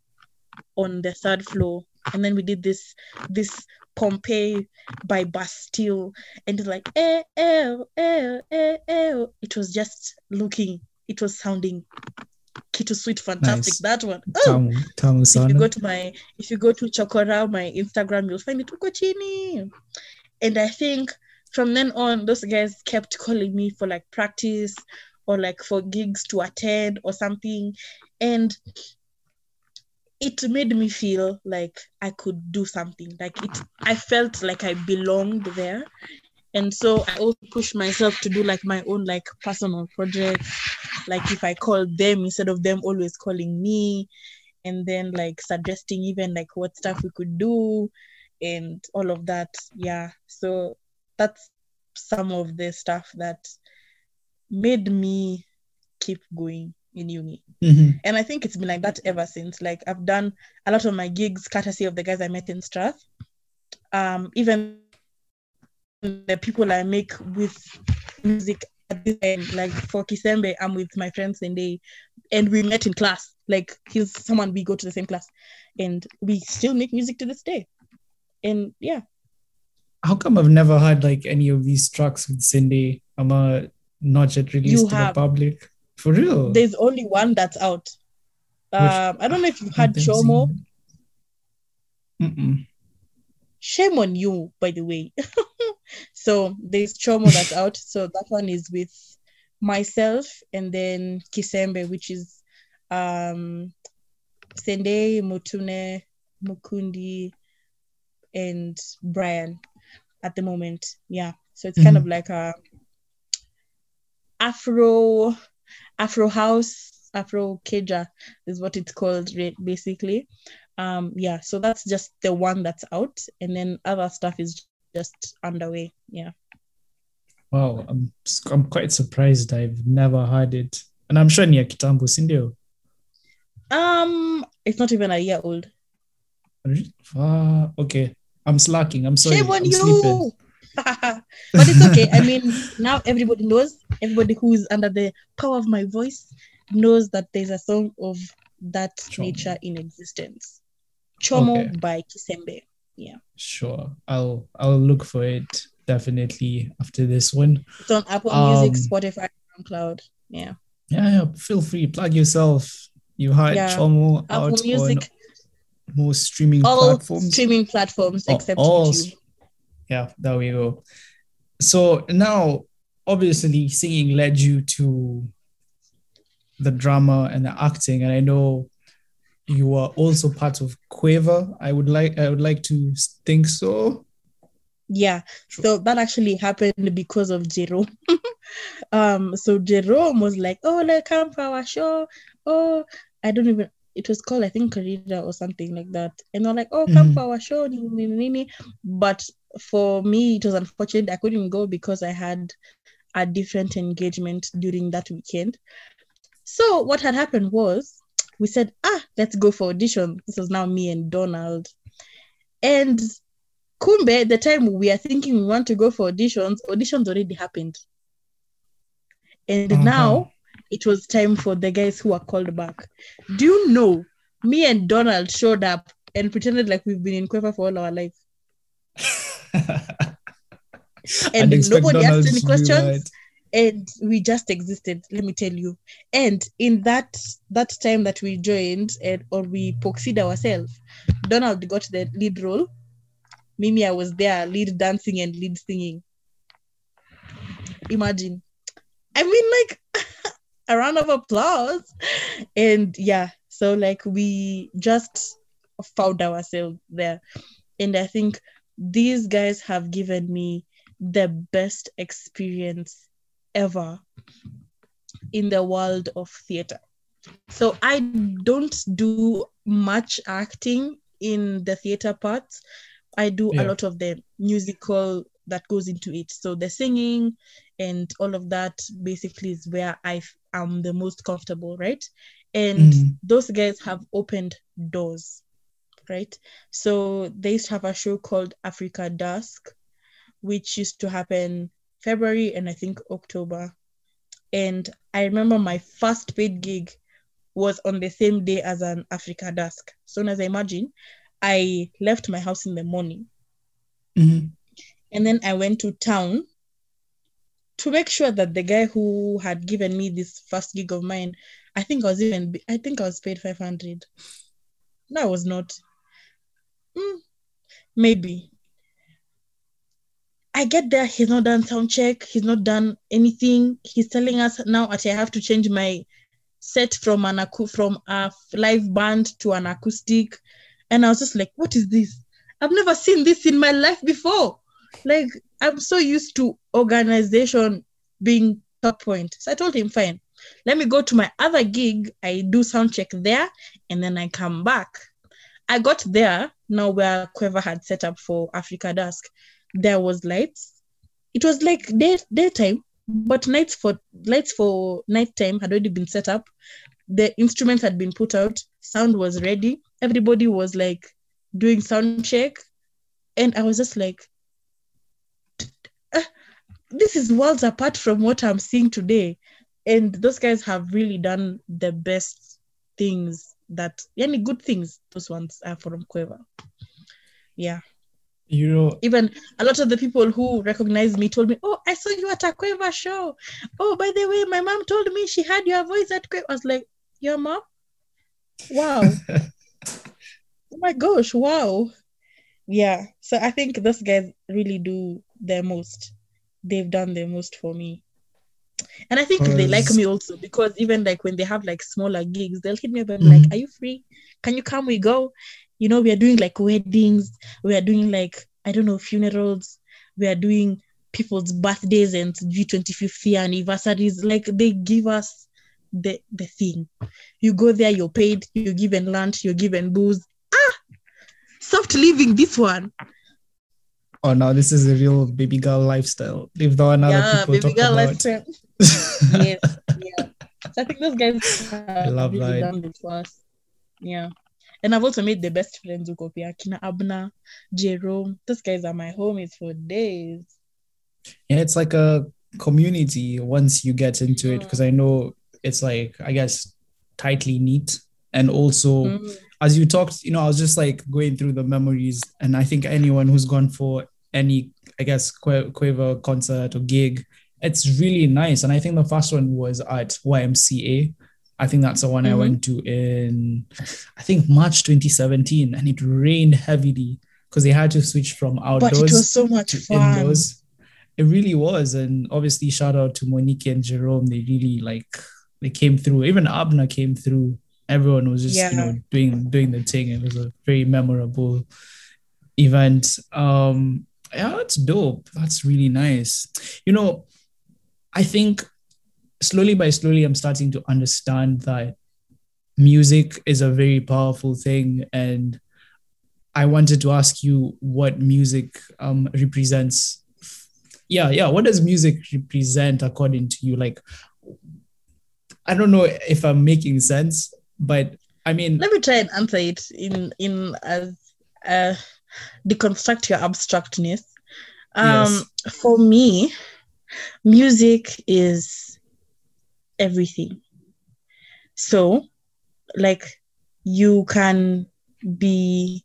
on the third floor, and then we did this this Pompeii by Bastille, and it's like eh, eh, eh, eh, eh. It was just looking, it was sounding kitu sweet, fantastic. Nice. That one. Oh, Tamu, tamu if you go to my if you go to Chokora, my Instagram, you'll find it uko chini. And I think from then on, those guys kept calling me for like practice or like for gigs to attend or something. And it made me feel like I could do something. Like it I felt like I belonged there. And so I also pushed myself to do like my own like personal projects. Like if I called them instead of them always calling me and then like suggesting even like what stuff we could do and all of that yeah so that's some of the stuff that made me keep going in uni. Mhm. and i think it's been like that ever since. Like i've done a lot of my gigs courtesy of the guys i met in strath. Um even the people i make with music at this time like for kisembe i'm with my friends and they and we met in class. Like he's someone we go to the same class and we still make music to this day. And yeah How come I've never had like any of these tracks with Cindy? I'm a not yet released You to have. the public. For real. There's only one that's out. Um, I don't know if you've had Chomo. Mm-mm. Shame on you, by the way. [laughs] so there's Chomo that's [laughs] out. So that one is with myself and then Kisembe, which is um Sendei, Mutune, Mukundi, and Brian at the moment. Yeah. So it's kind Mhm. of like a Afro Afro house, Afro Keja is what it's called basically. Um yeah, so that's just the one that's out and then other stuff is just underway. Yeah. Wow, I'm I'm quite surprised. I've never heard it, and I'm sure near Kitambo, Sindio. Um it's not even a year old. Ah, okay. I'm slacking. I'm sorry. Shame on I'm you. [laughs] but it's okay. I mean, now everybody knows, everybody who is under the power of my voice knows that there's a song of that Chomo. nature in existence. Chomo Okay. by Kisembe. Yeah. Sure. I'll I'll look for it definitely after this one. It's on Apple Um, Music, Spotify, SoundCloud. Yeah. Yeah, yeah. Feel free. Plug yourself. You had Yeah. Chomo Apple out Music, on most streaming all platforms. streaming platforms Oh, except all YouTube. Yeah, there we go. So now, obviously, singing led you to the drama and the acting, and I know you are also part of Quaver. I would like, I would like to think so. Yeah. Sure. So that actually happened because of Jerome. [laughs] um, so Jerome was like, Oh, like come for our show. Oh, I don't even it was called, I think, Corrida or something like that. And they're like, Oh, come Mhm. for our show. nini, nini, nini." But for me, it was unfortunate. I couldn't go because I had a different engagement during that weekend. So what had happened was we said, ah, let's go for audition. This was now me and Donald. And Kumbe, the time we are thinking we want to go for auditions, auditions already happened. And Uh-huh. now it was time for the guys who are called back. Do you know? Me and Donald showed up and pretended like we've been in Quaver for all our life. [laughs] And nobody Donald asked any questions. right. and we just existed let me tell you and in that that time that we joined and or we proxied ourselves donald got the lead role mimi i was there lead dancing and lead singing imagine i mean like a round of applause and yeah so like we just found ourselves there and i think these guys have given me the best experience ever in the world of theater. So I don't do much acting in the theater parts. I do a lot of the musical that goes into it. So the singing and all of that basically is where I am the most comfortable, right? And Mhm. those guys have opened doors, right? So they used to have a show called Africa Dusk, which used to happen February and I think October. And I remember my first paid gig was on the same day as an Africa Dusk. So as I imagine, I left my house in the morning Mhm. and then I went to town to make sure that the guy who had given me this first gig of mine, I think I was even I think I was paid 500. No, I was not. Mm, maybe. I get there, he's not done sound check, he's not done anything. He's telling us now that I have to change my set from an acou- from a live band to an acoustic. And I was just like, what is this? I've never seen this in my life before. Like, I'm so used to organization being top point. So I told him, fine, let me go to my other gig. I do sound check there and then I come back. I got there now where Quaver had set up for Africa Dusk. There was lights. It was like day daytime, but nights for lights for nighttime had already been set up. The instruments had been put out. Sound was ready. Everybody was like doing sound check, and I was just like, "Ah, "This is worlds apart from what I'm seeing today." And those guys have really done the best things that any good things. Those ones are from Quaver. Yeah. You know, Even a lot of the people who recognized me told me, "Oh, I saw you at a Quaver show. Oh, by the way, my mom told me she had your voice at Quaver." I was like, "Your mom? Wow! [laughs] oh my gosh! Wow! Yeah. So I think those guys really do their most. They've done their most for me." And I think they like me also because even like when they have like smaller gigs, they'll hit me up and Mhm. like, "Are you free? Can you come? We go." You know, we are doing like weddings, we are doing like I don't know funerals, we are doing people's birthdays and G twenty fifth year anniversaries. Like they give us the the thing. You go there, you're paid, you're given lunch, you're given booze. Soft living. This one, oh no, this is a real baby girl lifestyle. If the one other yeah, people baby talk girl about. lifestyle. [laughs] yes, yeah. So I think those guys have love really done this for us. Yeah. And I've also made the best friends with Kopia, Kina Abna, Jerome. Those guys are my homies for days. yeah, it's like a community once you get into it Mm. because I know it's like I guess tightly knit and also Mm. As you talked, you know, I was just like going through the memories, and I think anyone who's gone for any, I guess, Qua- Quaver concert or gig, it's really nice. And I think the first one was at YMCA. I think that's the one I Mhm. went to in, I think March 2017, and it rained heavily because they had to switch from outdoors But it was so much fun. indoors. It really was, and obviously, shout out to Monique and Jerome. They really like they came through. Even Abna came through. Everyone was just you know doing doing the thing. It was a very memorable event. Um, yeah, that's dope. That's really nice. You know, I think slowly by slowly, I'm starting to understand that music is a very powerful thing and I wanted to ask you what music um, represents. Yeah, yeah. What does music represent according to you? Like, I don't know if I'm making sense, but I mean, Let me try and answer it in in as uh, deconstruct your abstractness. Um, For me, music is everything. So, like, you can be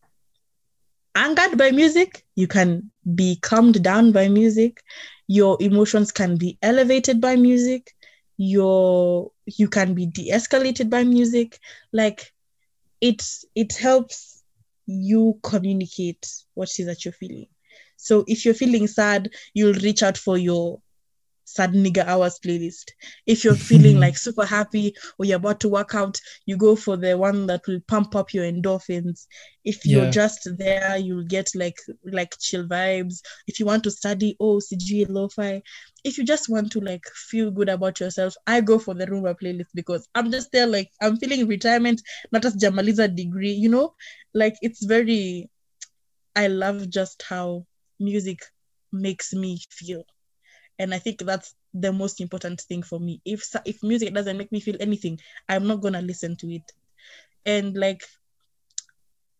angered by music, you can be calmed down by music, your emotions can be elevated by music, your you can be de-escalated by music. Like, it it helps you communicate what it is that you're feeling. So if you're feeling sad, you'll reach out for your sad nigga hours playlist. If you're [laughs] feeling like super happy or you're about to work out, you go for the one that will pump up your endorphins. If you're Yeah. just there, you'll get like like chill vibes. If you want to study, oh CG lo-fi. If you just want to like feel good about yourself, I go for the rumba playlist because I'm just there like I'm feeling retirement, not as Jamaliza degree, you know? Like it's very I love just how music makes me feel. And i think that's the most important thing for me. If if music doesn't make me feel anything i'm not to listen to it. And like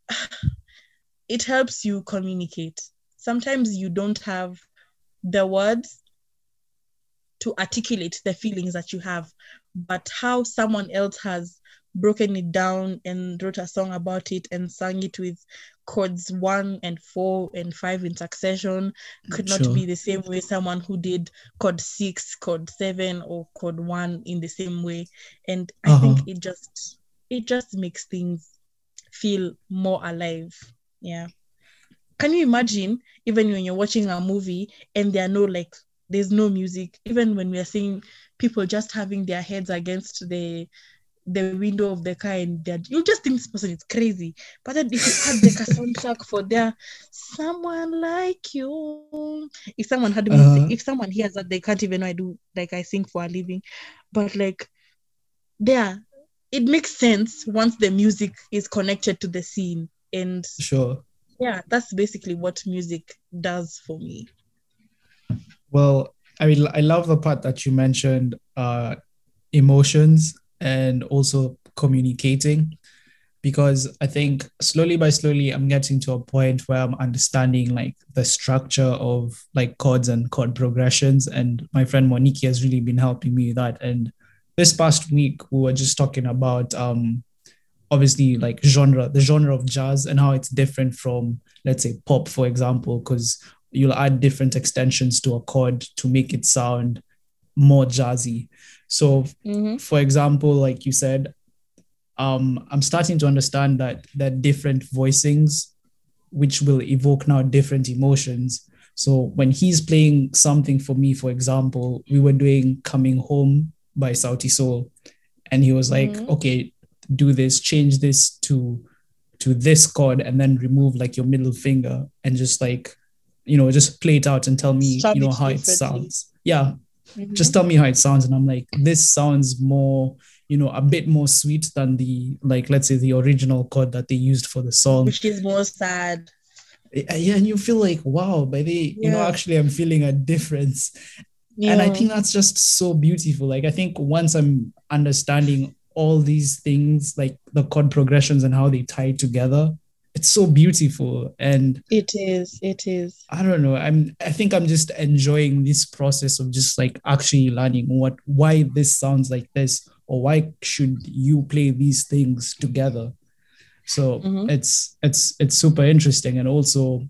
[sighs] it helps you communicate. Sometimes you don't have the words to articulate the feelings that you have but how someone else has broken it down and wrote a song about it and sang it with chords one and four and five in succession could not Sure. be the same way someone who did chord six, chord seven, or chord one in the same way. And I Uh-huh. think it just it just makes things feel more alive. Yeah. Can you imagine even when you're watching a movie and there are no like there's no music, even when we are seeing people just having their heads against the the window of the car and they're, you just think this person is crazy. But then if you had like a soundtrack for their someone like you, if someone had me, Uh-huh. if someone hears that they can't even know I do like I sing for a living, but like there, it makes sense once the music is connected to the scene, and sure. yeah, that's basically what music does for me. Well, I mean, I love the part that you mentioned uh, emotions and also communicating, because I think slowly by slowly, I'm getting to a point where I'm understanding like the structure of like chords and chord progressions. And my friend Monique has really been helping me with that. And this past week, we were just talking about um, obviously like genre, the genre of jazz and how it's different from let's say pop, for example, because you'll add different extensions to a chord to make it sound more jazzy. So Mhm. for example, like you said, um, I'm starting to understand that that different voicings, which will evoke now different emotions. So when he's playing something for me, for example, we were doing "Coming Home" by Sauti Sol, and he was like, Mhm. "Okay, do this, change this to to this chord, and then remove like your middle finger, and just like, you know, just play it out and tell me, you know, it how it sounds." Yeah, Mhm. just tell me how it sounds and i'm like this sounds more you know a bit more sweet than the like let's say the original chord that they used for the song which is more sad. Uh, yeah and you feel like wow by the you know actually i'm feeling a difference Yeah. and i think that's just so beautiful like i think once i'm understanding all these things like the chord progressions and how they tie together it's so beautiful and it is. It is. I don't know. I'm I think I'm just enjoying this process of just like actually learning what why this sounds like this or why should you play these things together. So Mhm. it's it's it's super interesting and also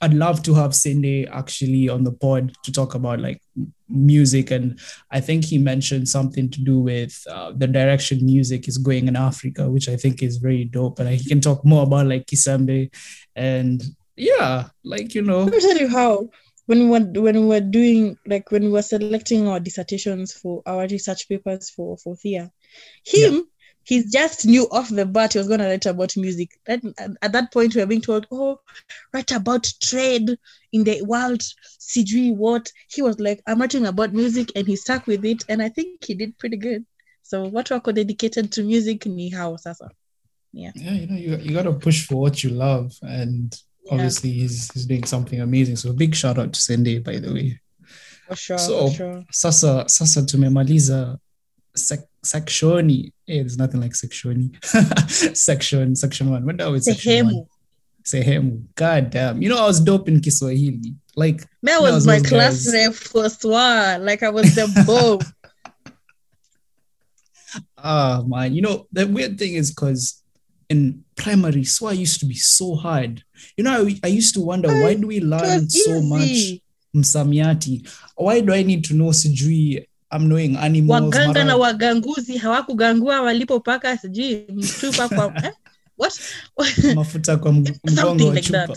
I'd love to have Cindy actually on the pod to talk about like music and I think he mentioned something to do with uh, the direction music is going in Africa, which I think is very dope. And he can talk more about like Kisembe and yeah, like you know, Let me tell you how. When we were when we were doing like when we were selecting our dissertations for our research papers for for Thea, him he just knew off the bat he was going to write about music. That, uh, at that point, we were being told, "Oh, write about trade in the world." CG what he was like, "I'm writing about music," and he stuck with it. And I think he did pretty good. So what wako dedicated to music ni hao sasa. yeah, Yeah, you know, you, you gotta push for what you love. And Yeah. obviously he's he's doing something amazing. So big shout out to Cindy, by the way. For sure, So- for sure. Sasa sasa tumemaliza sec- sectioni. Hey, there's nothing like sectioni. [laughs] section, section one. When that was section one. Sehemu. God damn. You know, I was dope in Kiswahili. Like, That was was my class rep first one. Like I was the bomb. [laughs] ah, man. You know, the weird thing is because in primary, SWA used to be so hard. You know, I, I used to wonder why do we learn so much msamiati? Why do I need to know sijui I'm knowing animals? Waganga mara- na waganguzi hawakugangua walipopaka sijui mtupa kwa [laughs] eh? what? mafuta kwa [laughs] mgongo like chupa.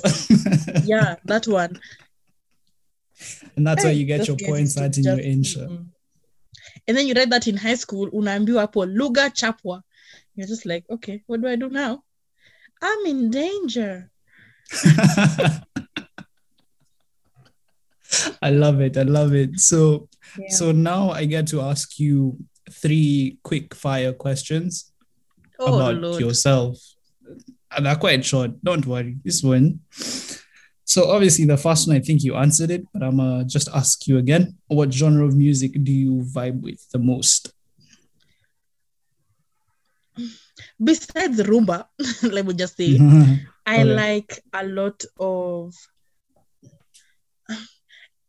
yeah, that one. and that's why you get your points at in your insha. mm. And then you read that in high school, unaambiwa hapo lugha chapwa. You're just like, okay, what do I do now? I'm in danger. [laughs] [laughs] I love it. I love it. So Yeah. so now I get to ask you three quick fire questions oh about Lord. yourself. And they're quite short. Don't worry. This one. So obviously the first one I think you answered it, but I'm gonna just ask you again. What genre of music do you vibe with the most? Besides rumba, [laughs] let me just say, [laughs] I like a lot of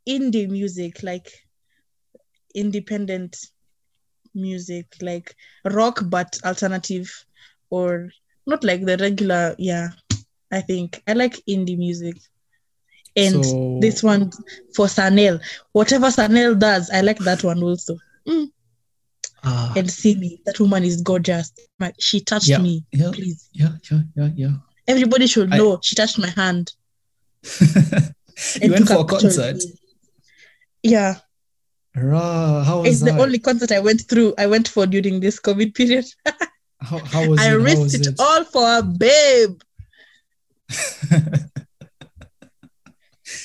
indie music, like independent music, like rock but alternative, or not like the regular. Yeah, I think I like indie music. And So- this one for Sanel, whatever Sanel does, I like that one also. Ah, And see me. that woman is gorgeous. My- She touched Yeah. me. yeah, Please, yeah, yeah, yeah, yeah. everybody should I- know she touched my hand. [laughs] you went for a concert. me. Yeah, Rah, how was it's that? the only concert I went through. I went for during this COVID period. [laughs] how, how was I it? Risked was it, it? all for a babe. [laughs]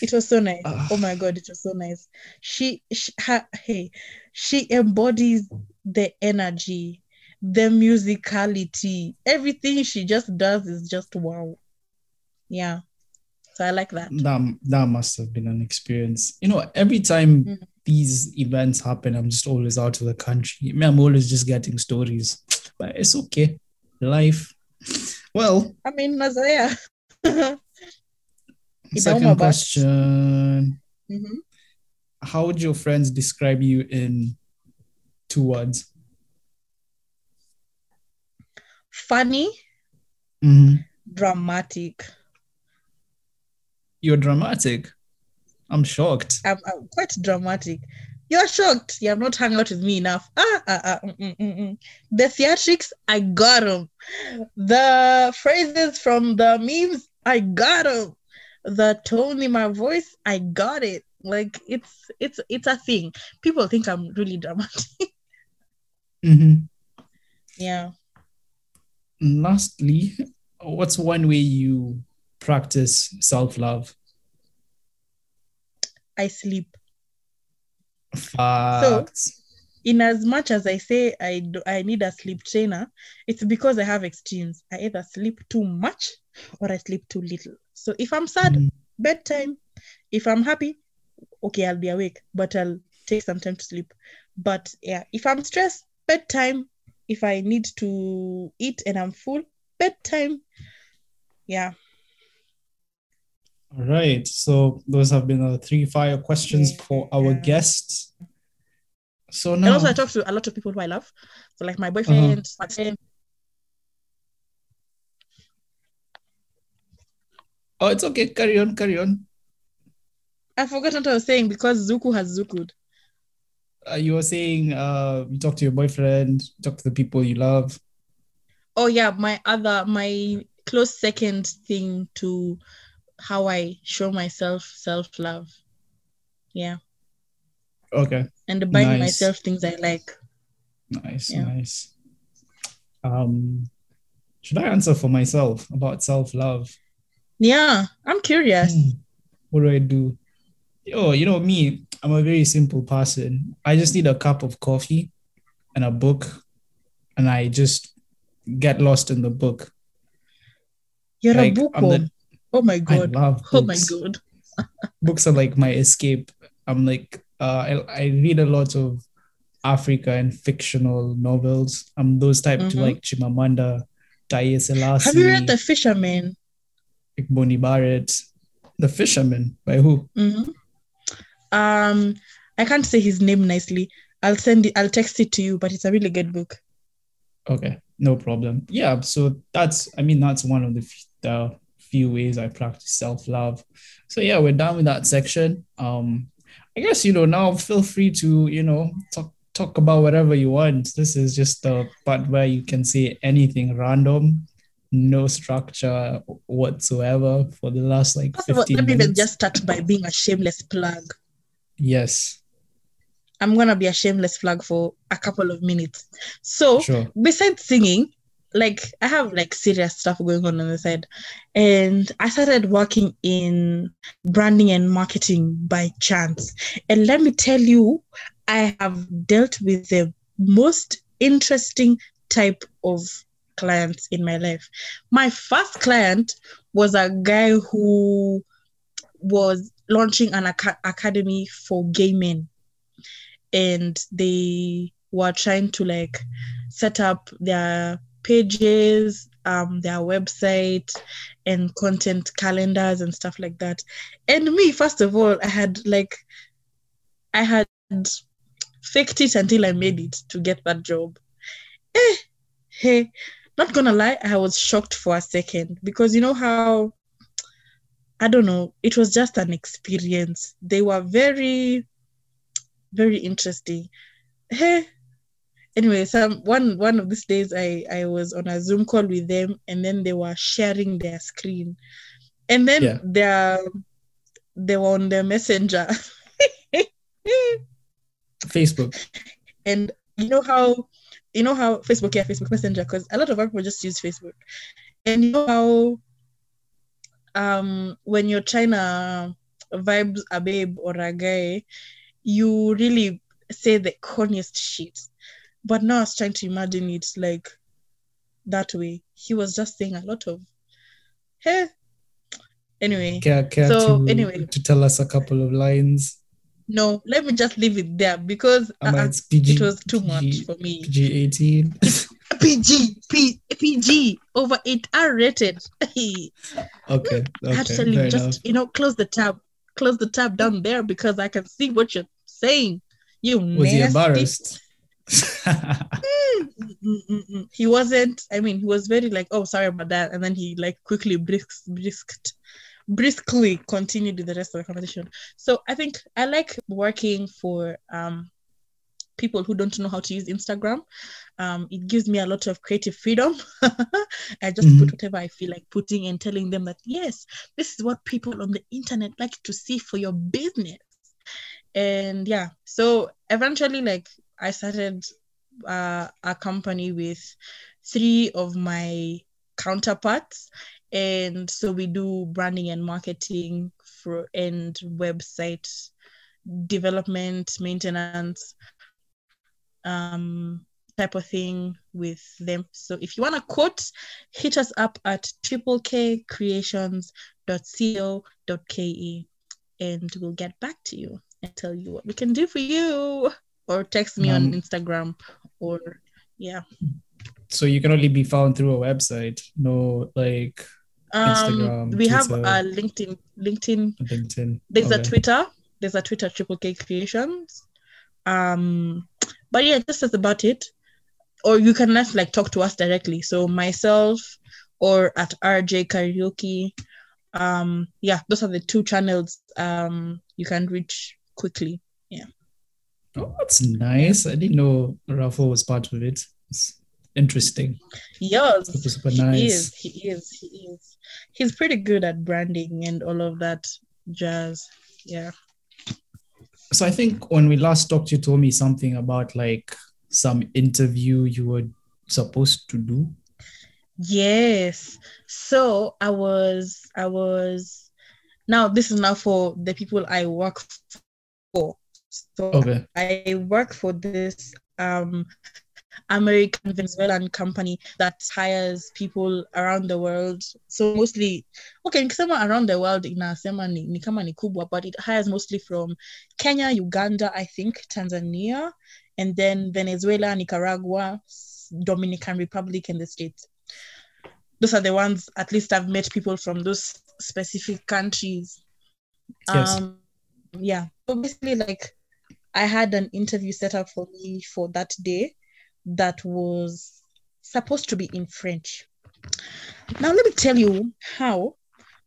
It was so nice. Ah. oh my god, it was so nice. She, she her, hey, she embodies the energy, the musicality, everything she just does is just wow. Yeah, so I like that. that, that must have been an experience. You know, every time Mm. these events happen, I'm just always out of the country. I'm always just getting stories, but it's okay. Life. Well, I mean, Nazaya. [laughs] Second question. Mhm. How would your friends describe you in two words? funny, Mhm. dramatic. You're dramatic. I'm shocked. I'm, I'm quite dramatic. You're shocked. You have not hung out with me enough. Ah, ah, ah, mm, mm, mm. The theatrics, I got them. The phrases from the memes, I got them. The tone in my voice, I got it. Like it's it's it's a thing. People think I'm really dramatic. [laughs] Mhm. yeah. And Lastly, what's one way you practice self love? I sleep. Facts. in as much as I say I do, I need a sleep trainer, it's because I have extremes. I either sleep too much or I sleep too little. So if I'm sad, Mhm. bedtime. If I'm happy, okay, I'll be awake, but I'll take some time to sleep. But yeah, if I'm stressed, bedtime. If I need to eat and I'm full, bedtime. Yeah. All right. So those have been the three fire questions for our Yeah. guests. So now, And also I talk to a lot of people who I love. So like my boyfriend, my friend, oh, it's okay. Carry on, carry on. I forgot what I was saying because Zuku has Zukud. Uh, you were saying uh, you talk to your boyfriend, you talk to the people you love. oh yeah my other my close second thing to how i show myself self-love yeah Okay. and buying Nice. myself things i like Nice, Yeah. nice. Um, should I answer for myself about self love? yeah i'm curious Hmm. What do I do? Oh, you know me, I'm a very simple person. I just need a cup of coffee and a book, and I just get lost in the book. you're Like, a book. I'm the- oh my I god love oh my god [laughs] Books are like my escape. I'm like, uh, I, I read a lot of Africa and fictional novels. I'm those type to Mhm. like Chimamanda, Taiye Selasi, have you read the fisherman like Bonnie Barrett, The Fisherman by who? Mhm. um i can't say his name nicely i'll send it i'll text it to you but it's a really good book Okay, no problem. Yeah, so that's I mean that's one of the, the few ways I practice self love. So yeah, we're done with that section. Um, I guess you know now feel free to you know talk talk about whatever you want. This is just the part where you can say anything random, no structure whatsoever for the last like First of all, fifteen let me even just start by being a shameless plug yes, i'm gonna be a shameless plug for a couple of minutes so sure. besides singing, like I have like serious stuff going on on the side, and I started working in branding and marketing by chance. And let me tell you, I have dealt with the most interesting type of clients in my life. My first client was a guy who was launching an aca- academy for gay men and they were trying to like set up their pages um their website and content calendars and stuff like that. And me first of all i had like i had faked it until i made it to get that job. Eh, hey not gonna lie i was shocked for a second because you know how i don't know it was just an experience. They were very very interesting. Hey anyway some one one of these days i i was on a zoom call with them and then they were sharing their screen and then Yeah. they were on their messenger [laughs] Facebook. and you know how you know how facebook yeah facebook messenger because a lot of our people just use facebook and you know how um when you're trying to vibe a babe or a guy you really say the corniest shit but now i was trying to imagine it like that way he was just saying a lot of hey anyway Care, care So, to, anyway. to tell us a couple of lines. no let me just leave it there because I- PG, it was too much for me PG 18. PG, [laughs] P, PG, over eight R rated. [laughs] okay. Okay. Actually, just enough. you know, close the tab, close the tab down there because I can see what you're saying. You Was he embarrassed? [laughs] He wasn't. I mean, he was very like, "Oh, sorry about that," and then he like quickly brisked, brisked, briskly continued with the rest of the conversation. So I think I like working for um people who don't know how to use Instagram. Um, it gives me a lot of creative freedom. [laughs] I just Mhm. put whatever I feel like putting and telling them that yes, this is what people on the internet like to see for your business. And yeah, so eventually, like I started uh, a company with three of my counterparts. And so we do branding and marketing for and website development maintenance um type of thing with them. So if you want to quote hit us up at triple k creations.co.ke and we'll get back to you and tell you what we can do for you or text me on Um, instagram or yeah. So you can only be found through a website, no like um Instagram, we have a linkedin linkedin. LinkedIn. there's a twitter there's a twitter triple k creations. Um but yeah this is about it. Or you can just like talk to us directly. So myself or at rj karaoke. Um yeah those are the two channels um you can reach quickly Oh, that's nice. I didn't know Raffle was part of it. It's interesting. yes Super, super he is he is he is he's pretty good at branding and all of that jazz yeah So I think when we last talked, you told me something about like some interview you were supposed to do. Yes. So I was, I was, now this is now for the people I work for. So Okay. I work for this um American Venezuelan company that hires people around the world. So mostly, okay, nikisema around the world inasema ni, ni kama ni kubwa, but it hires mostly from Kenya, Uganda, I think, Tanzania, and then Venezuela, Nicaragua, Dominican Republic, and the States. Those are the ones, at least I've met people from those specific countries. Yes. Um, yeah. So basically, like, I had an interview set up for me for that day that was supposed to be in French. Now, let me tell you how,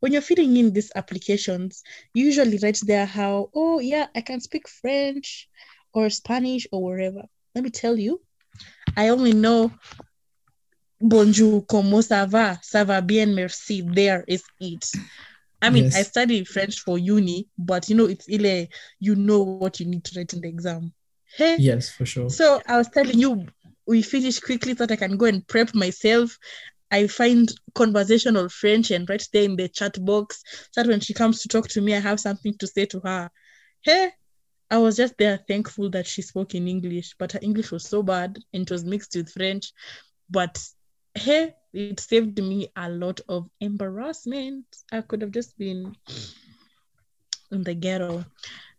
when you're filling in these applications, you usually write there how, oh, yeah, I can speak French or Spanish or whatever. Let me tell you, I only know bonjour, comment ça va, ça va bien, merci. There is it. I mean, Yes. I studied French for uni, but you know, it's ile, you know what you need to write in the exam. Hey, Yes, for sure. so I was telling you, we finish quickly so that I can go and prep myself. I find conversational French and write there in the chat box so that when she comes to talk to me, I have something to say to her. Hey, I was just there thankful that she spoke in English, but her English was so bad and it was mixed with French. But hey, it saved me a lot of embarrassment. I could have just been in the ghetto.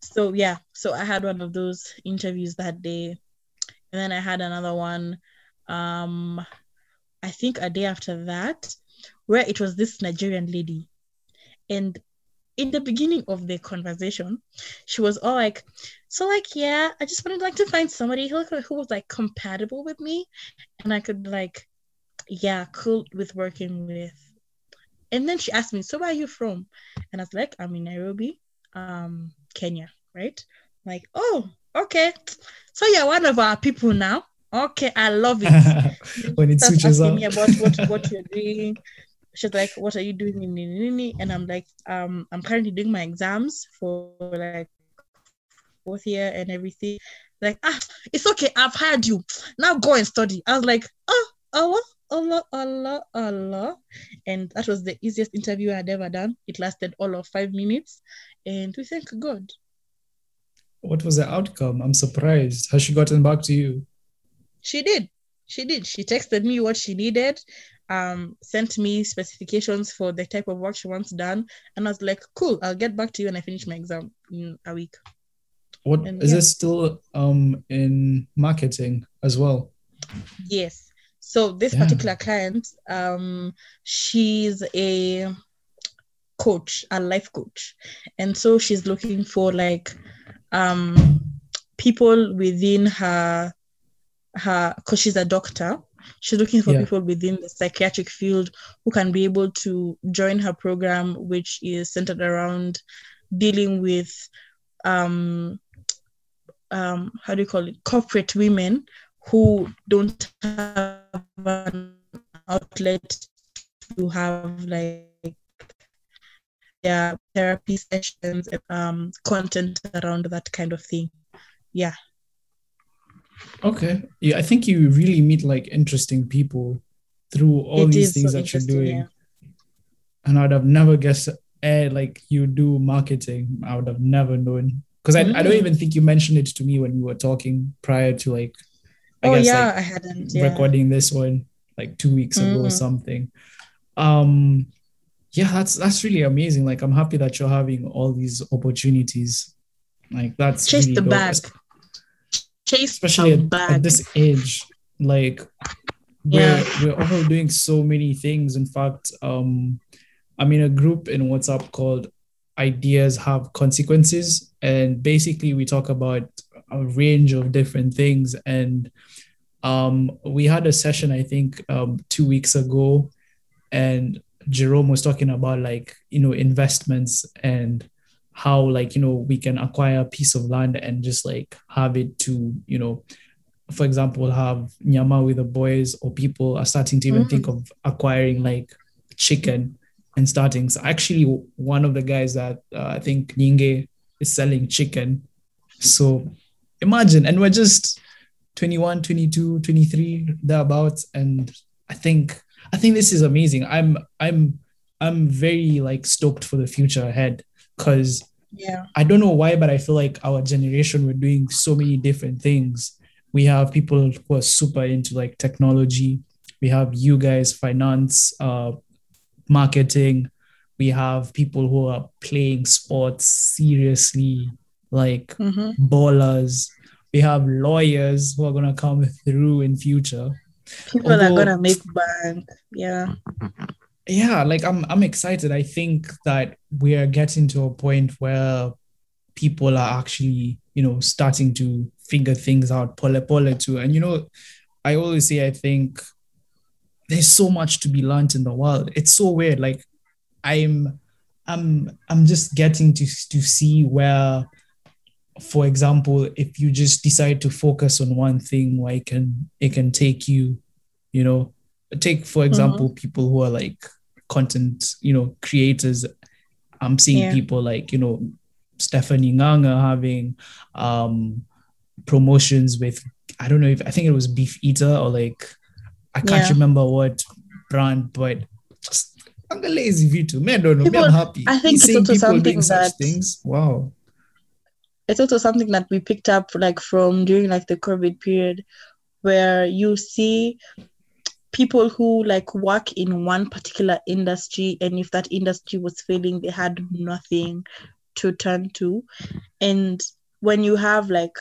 So yeah, so I had one of those interviews that day. And then I had another one um I think a day after that where it was this Nigerian lady. And in the beginning of the conversation, she was all like, so like, yeah, I just wanted like to find somebody who, who was like compatible with me and I could like, yeah, cool with working with. And then she asked me, so where are you from? And I was like, I'm in Nairobi, um, Kenya, right? Like, oh, okay. So you're one of our people now. Okay, I love it [laughs] when it switches asking up. me about what [laughs] what you're doing. She's like, "What are you doing in Nini?" And I'm like, "Um, I'm currently doing my exams for like fourth year and everything." Like, ah, it's okay. I've hired you. Now go and study. I was like, oh, Allah, Allah, Allah, Allah, and that was the easiest interview I had ever done. It lasted all of five minutes, and we thank God. What was the outcome? I'm surprised. Has she gotten back to you? She did. She did. She texted me what she needed, um, sent me specifications for the type of work she wants done, and I was like, "Cool, I'll get back to you when I finish my exam in a week." What And is yeah. it still um in marketing as well? Yes. So this Yeah. particular client, um, she's a coach, a life coach, and so she's looking for like um people within her her because she's a doctor She's looking for Yeah. people within the psychiatric field who can be able to join her program, which is centered around dealing with um um how do you call it corporate women who don't have an outlet to have like yeah therapy sessions um content around that kind of thing yeah Okay. Yeah, I think you really meet like interesting people through all It these things so that you're doing. yeah. And I'd have never guessed eh, like you do marketing. I would have never known. Because I, I don't Mm. even think you mentioned it to me when we were talking prior to like I oh guess yeah like i hadn't yeah. recording this one like two weeks ago or Mhm. something. Um yeah, that's that's really amazing. Like I'm happy that you're having all these opportunities. Like that's chase really the dope. bag chase especially the at, bag at this age like we're Yeah. we're all doing so many things in fact um i'm in a group in whatsapp called ideas have consequences and basically we talk about a range of different things. And um we had a session i think um 2 weeks ago and jerome was talking about like you know investments and how like you know we can acquire a piece of land and just like have it to you know for example have nyama with the boys or people are starting to even Mm. think of acquiring like chicken and starting so actually one of the guys that uh, i think ninge is selling chicken. So imagine and we're just 21 22 23 thereabouts and i think i think this is amazing i'm i'm i'm very like stoked for the future ahead because yeah I don't know why, but I feel like our generation we're doing so many different things. We have people who are super into like technology. We have you guys, finance, uh, marketing. We have people who are playing sports seriously, like Mhm. ballers. We have lawyers who are gonna come through in future. people are gonna make bank yeah yeah like i'm i'm excited i think that we are getting to a point where people are actually you know starting to figure things out pole pole too and you know i always say i think there's so much to be learned in the world it's so weird like i'm i'm i'm just getting to to see where for example if you just decide to focus on one thing it can it can take you you know take for example people who are like content you know creators. I'm seeing Yeah. people like you know stephanie nganga having um promotions with i don't know if i think it was beef eater or like i can't Yeah. remember what brand but just I'm a lazy vitu me I don't know. People- i'm happy. I think it's Seeing also people something doing such that- things. Wow it's also something that we picked up like from during like the COVID period where you see people who like work in one particular industry and if that industry was failing they had nothing to turn to. And when you have like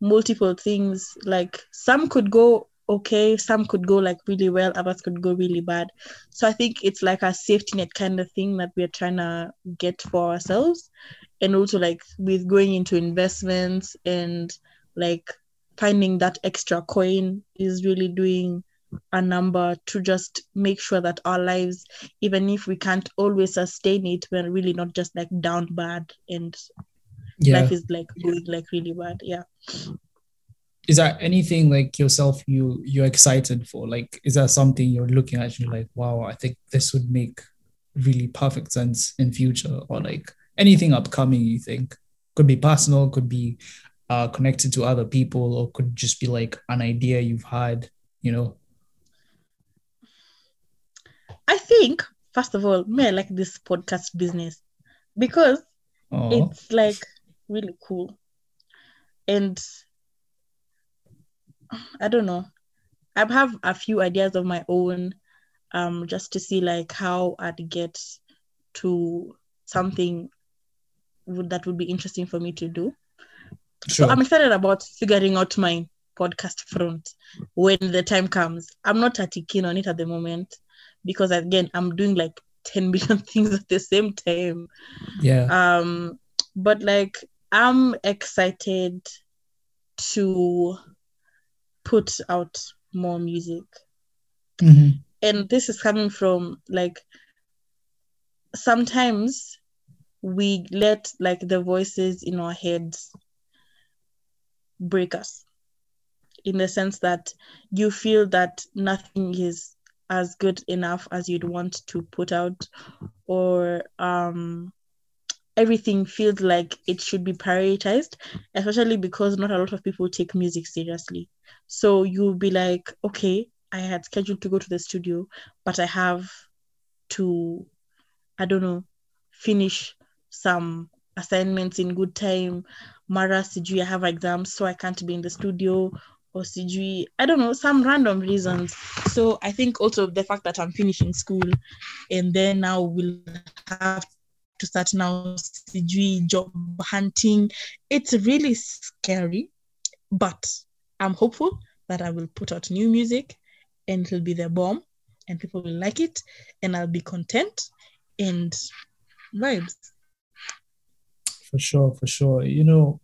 multiple things like some could go okay some could go like really well others could go really bad. So i think it's like a safety net kind of thing that we're trying to get for ourselves. And also like with going into investments and like finding that extra coin is really doing a number to just make sure that our lives even if we can't always sustain it we're really not just like down bad and yeah. life is like going like really bad. Yeah is there anything like yourself you you're excited for? Like is there something you're looking at and you're like wow i think this would make really perfect sense in future or like anything upcoming you think? Could be personal could be uh connected to other people or could just be like an idea you've had you know? I think first of all me i like this podcast business because oh it's like really cool. And i don't know. I have a few ideas of my own um just to see like how i'd get to something would, that would be interesting for me to do. Sure. So i'm excited about figuring out my podcast front when the time comes. I'm not that keen on it at the moment because again i'm doing like [laughs] 10 million things at the same time. Yeah. Um but like i'm excited to put out more music Mhm. and this is coming from like sometimes we let like the voices in our heads break us in the sense that you feel that nothing is as good enough as you'd want to put out or um everything feels like it should be prioritized especially because not a lot of people take music seriously. So you'll be like okay i had scheduled to go to the studio but i have to i don't know finish some assignments in good time. Mara sijui i have exams so i can't be in the studio. Or sijui i don't know some random reasons. So i think also the fact that i'm finishing school and then now we'll have to start now sijui job hunting. It's really scary but i'm hopeful that i will put out new music and it'll be the bomb and people will like it and i'll be content and vibes. For sure for sure. You know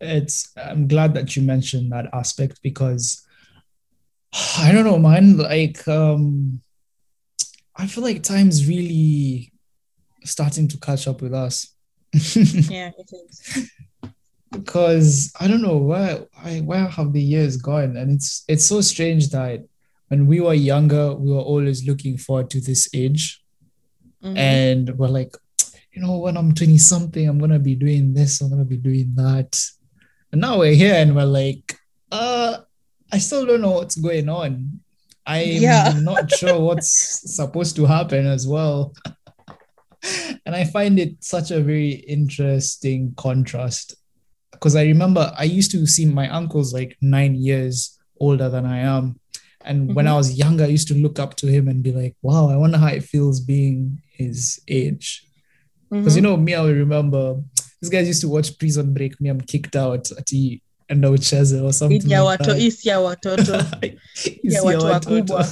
it's i'm glad that you mentioned that aspect because [sighs] i don't know man like um i feel like time's really starting to catch up with us. [laughs] Yeah it is. Because i don't know where I, where have the years gone? And it's it's so strange that when we were younger we were always looking forward to this age. Mhm. and we're like you know when i'm 20 something i'm gonna be doing this i'm gonna be doing that. And now we're here and we're like uh i still don't know what's going on. I'm Yeah. not sure what's supposed to happen as well [laughs] [laughs] and i find it such a very interesting contrast because i remember i used to see my uncles like nine years older than i am and when Mhm. i was younger i used to look up to him and be like wow i wonder how it feels being his age because you Mhm. know me, I will remember these guys used to watch Prison Break. Me, I'm kicked out at the end of Cheza or something. Like wato- that. watoto [laughs] You watu wakubwa.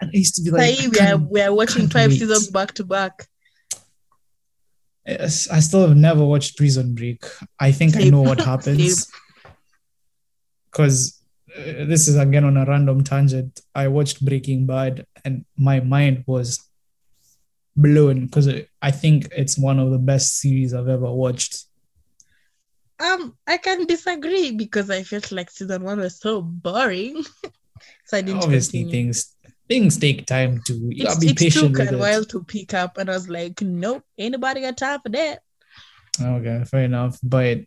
And I used to be like, I we are we are watching five wait. seasons back to back Yes, I still have never watched Prison Break. I think I know what [laughs] happens. Because this is again on a random tangent. I watched Breaking Bad and my mind was blown because I think it's one of the best series I've ever watched. Um, I can disagree because I felt like season one was so boring. [laughs] so I didn't Obviously, continue. things things take time to you It, gotta be it patient took with a it. while to pick up, and I was like, nope, anybody got time for that. Okay, fair enough. But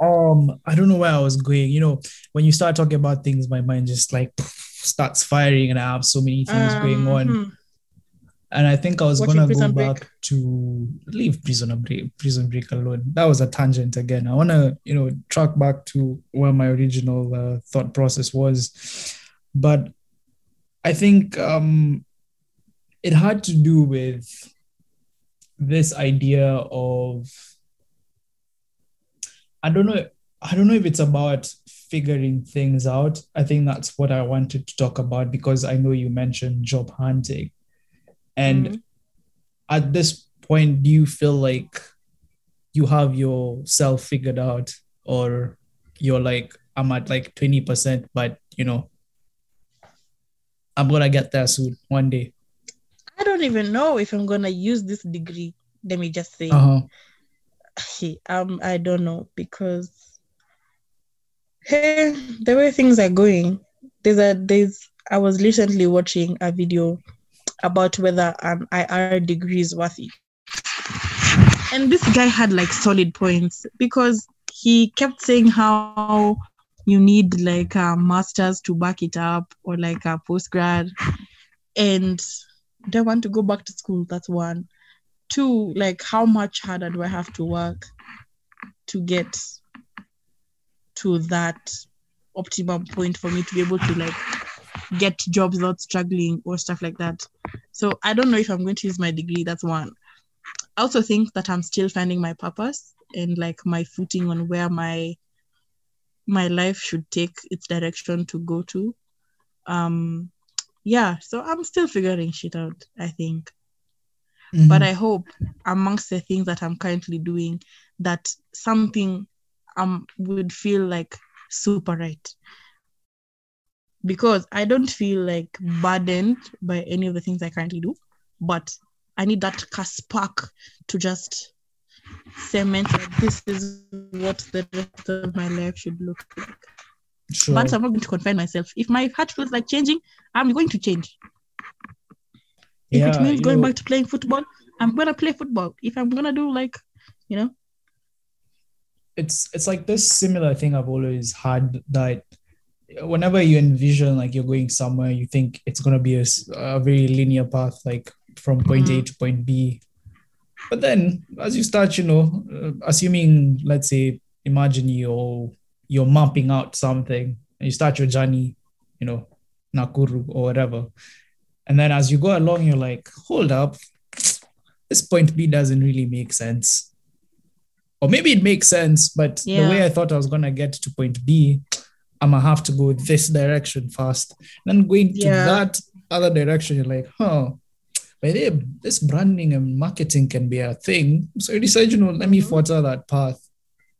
um, I don't know where I was going. You know, when you start talking about things, my mind just like [laughs] starts firing, and I have so many things going on. Mhm. And I think I was Watching gonna go Break. back to leave Prison Break, Prison Break alone. That was a tangent again. I wanna, you know, track back to where my original uh, thought process was, but I think um, it had to do with this idea of I don't know. I don't know if it's about figuring things out. I think that's what I wanted to talk about because I know you mentioned job hunting. And Mhm. at this point, do you feel like you have yourself figured out, or you're like, I'm at like 20%, but you know, I'm gonna get there soon one day. I don't even know if I'm gonna use this degree. Let me just say, Uh-huh. Hey, um, I don't know because hey, the way things are going, there's a there's I was recently watching a video about whether an IR degree is worth it. And this guy had like solid points because he kept saying how you need like a master's to back it up or like a postgrad and do I want to go back to school? That's one. Two, like how much harder do I have to work to get to that optimum point for me to be able to like get jobs without struggling or stuff like that. So I don't know if I'm going to use my degree. That's one. I also think that I'm still finding my purpose and like my footing on where my my life should take its direction to go to. Um yeah, so I'm still figuring shit out, I think. But Mhm. I hope amongst the things that I'm currently doing that something um would feel like super right. because I don't feel like burdened by any of the things I currently do, but I need that spark to just cement that this is what the rest of my life should look like. Sure. But I'm not going to confine myself. If my heart feels like changing, I'm going to change. If it means going know- back to playing football, I'm gonna play football. If I'm gonna do like, you know, it's it's like this similar thing I've always had that whenever you envision like you're going somewhere, you think it's gonna be a very linear path, like from point A mm-hmm. to point B. But then, as you start, you know, uh, assuming, let's say, imagine you're you're mapping out something, and you start your journey, you know, Nakuru or whatever, and then as you go along, you're like, hold up, this point B doesn't really make sense or maybe it makes sense, but the way I thought I was gonna get to point B, I'm gonna have to go this direction first. Then going to that other direction, you're like, huh. But hey, this branding and marketing can be a thing. So you decide, you know, let me Mhm. follow that path.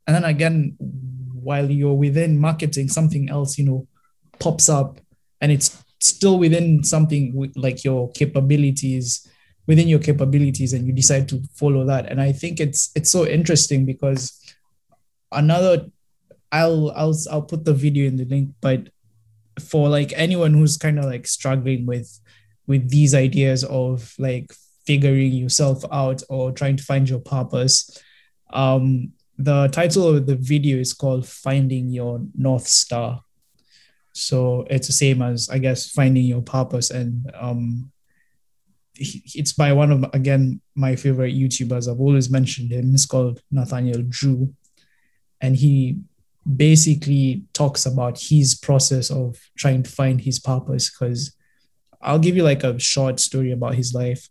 And then again, while you're within marketing, something else, you know, pops up and it's still within something like your capabilities within your capabilities and you decide to follow that and i think it's it's so interesting because another i'll i'll i'll put the video in the link but for like anyone who's kind of like struggling with with these ideas of like figuring yourself out or trying to find your purpose um the title of the video is called finding your north star so it's the same as i guess finding your purpose and um it's by one of again my favorite YouTubers. I've always mentioned him. It's called Nathaniel Drew, and he basically talks about his process of trying to find his purpose. Because I'll give you like a short story about his life.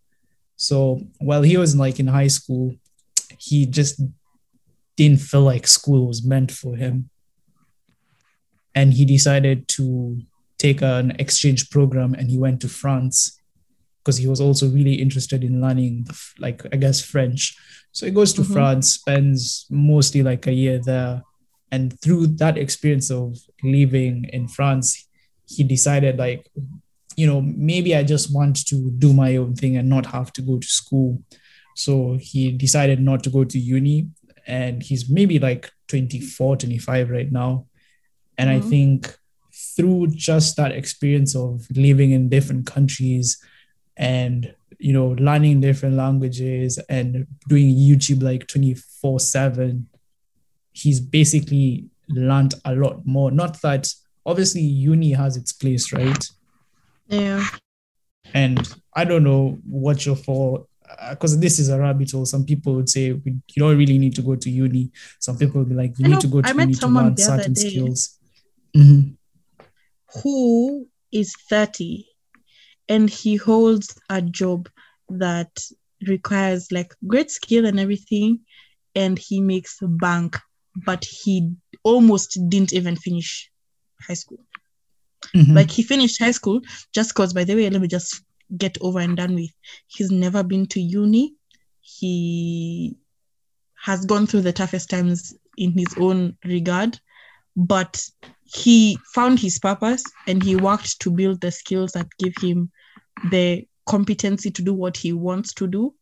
So while he was like in high school, he just didn't feel like school was meant for him, and he decided to take an exchange program, and he went to France because he was also really interested in learning like i guess french so he goes to Mhm. france spends mostly like a year there and through that experience of living in france he decided like you know maybe i just want to do my own thing and not have to go to school. So he decided not to go to uni and he's maybe like 24 25 right now. And i Mhm. think through just that experience of living in different countries and you know learning different languages and doing youtube like 24 7 he's basically learned a lot more. Not that obviously uni has its place right yeah, and i don't know what you're for because this is a rabbit hole some people would say we, you don't really need to go to uni some people would be like you I need know, to go to I uni to someone learn the other certain day. skills Mhm. who is 30 and he holds a job that requires like great skill and everything and he makes bank but he almost didn't even finish high school Mhm. like he finished high school just because by the way let me just get over and done with he's never been to uni he has gone through the toughest times in his own regard but he found his purpose and he worked to build the skills that give him the competency to do what he wants to do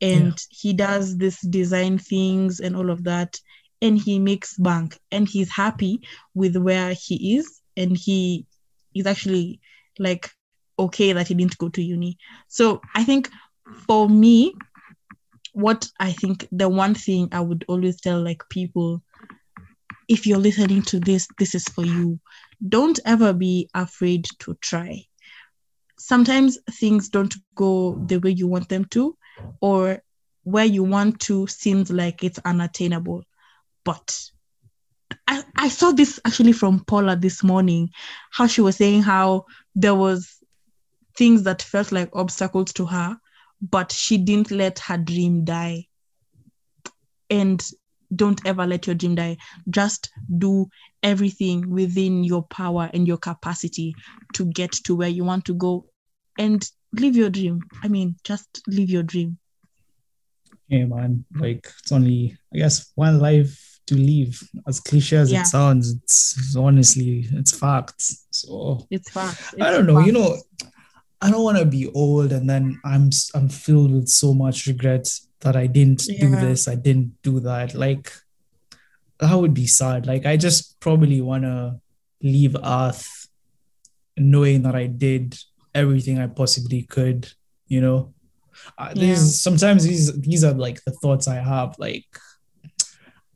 and Yeah. he does this design things and all of that and he makes bank and he's happy with where he is and he is actually like okay that he didn't go to uni. So i think for me what i think the one thing i would always tell like people if you're listening to this this is for you. Don't ever be afraid to try. Sometimes things don't go the way you want them to or where you want to seems like it's unattainable but I, I saw this actually from Paula this morning, how she was saying how there was things that felt like obstacles to her, but she didn't let her dream die. And don't ever let your dream die. Just do everything within your power and your capacity to get to where you want to go and live your dream. I mean, just live your dream. Yeah, man. Like it's only, I guess, one life to leave. As cliche as Yeah. it sounds, it's honestly it's facts. So It's fast. I don't know. You know, I don't want to be old and then I'm I'm filled with so much regret that I didn't do this, I didn't do that. Like that would be sad. Like I just probably want to leave Earth knowing that I did everything I possibly could. You know, uh, Yeah. these sometimes these these are like the thoughts I have. Like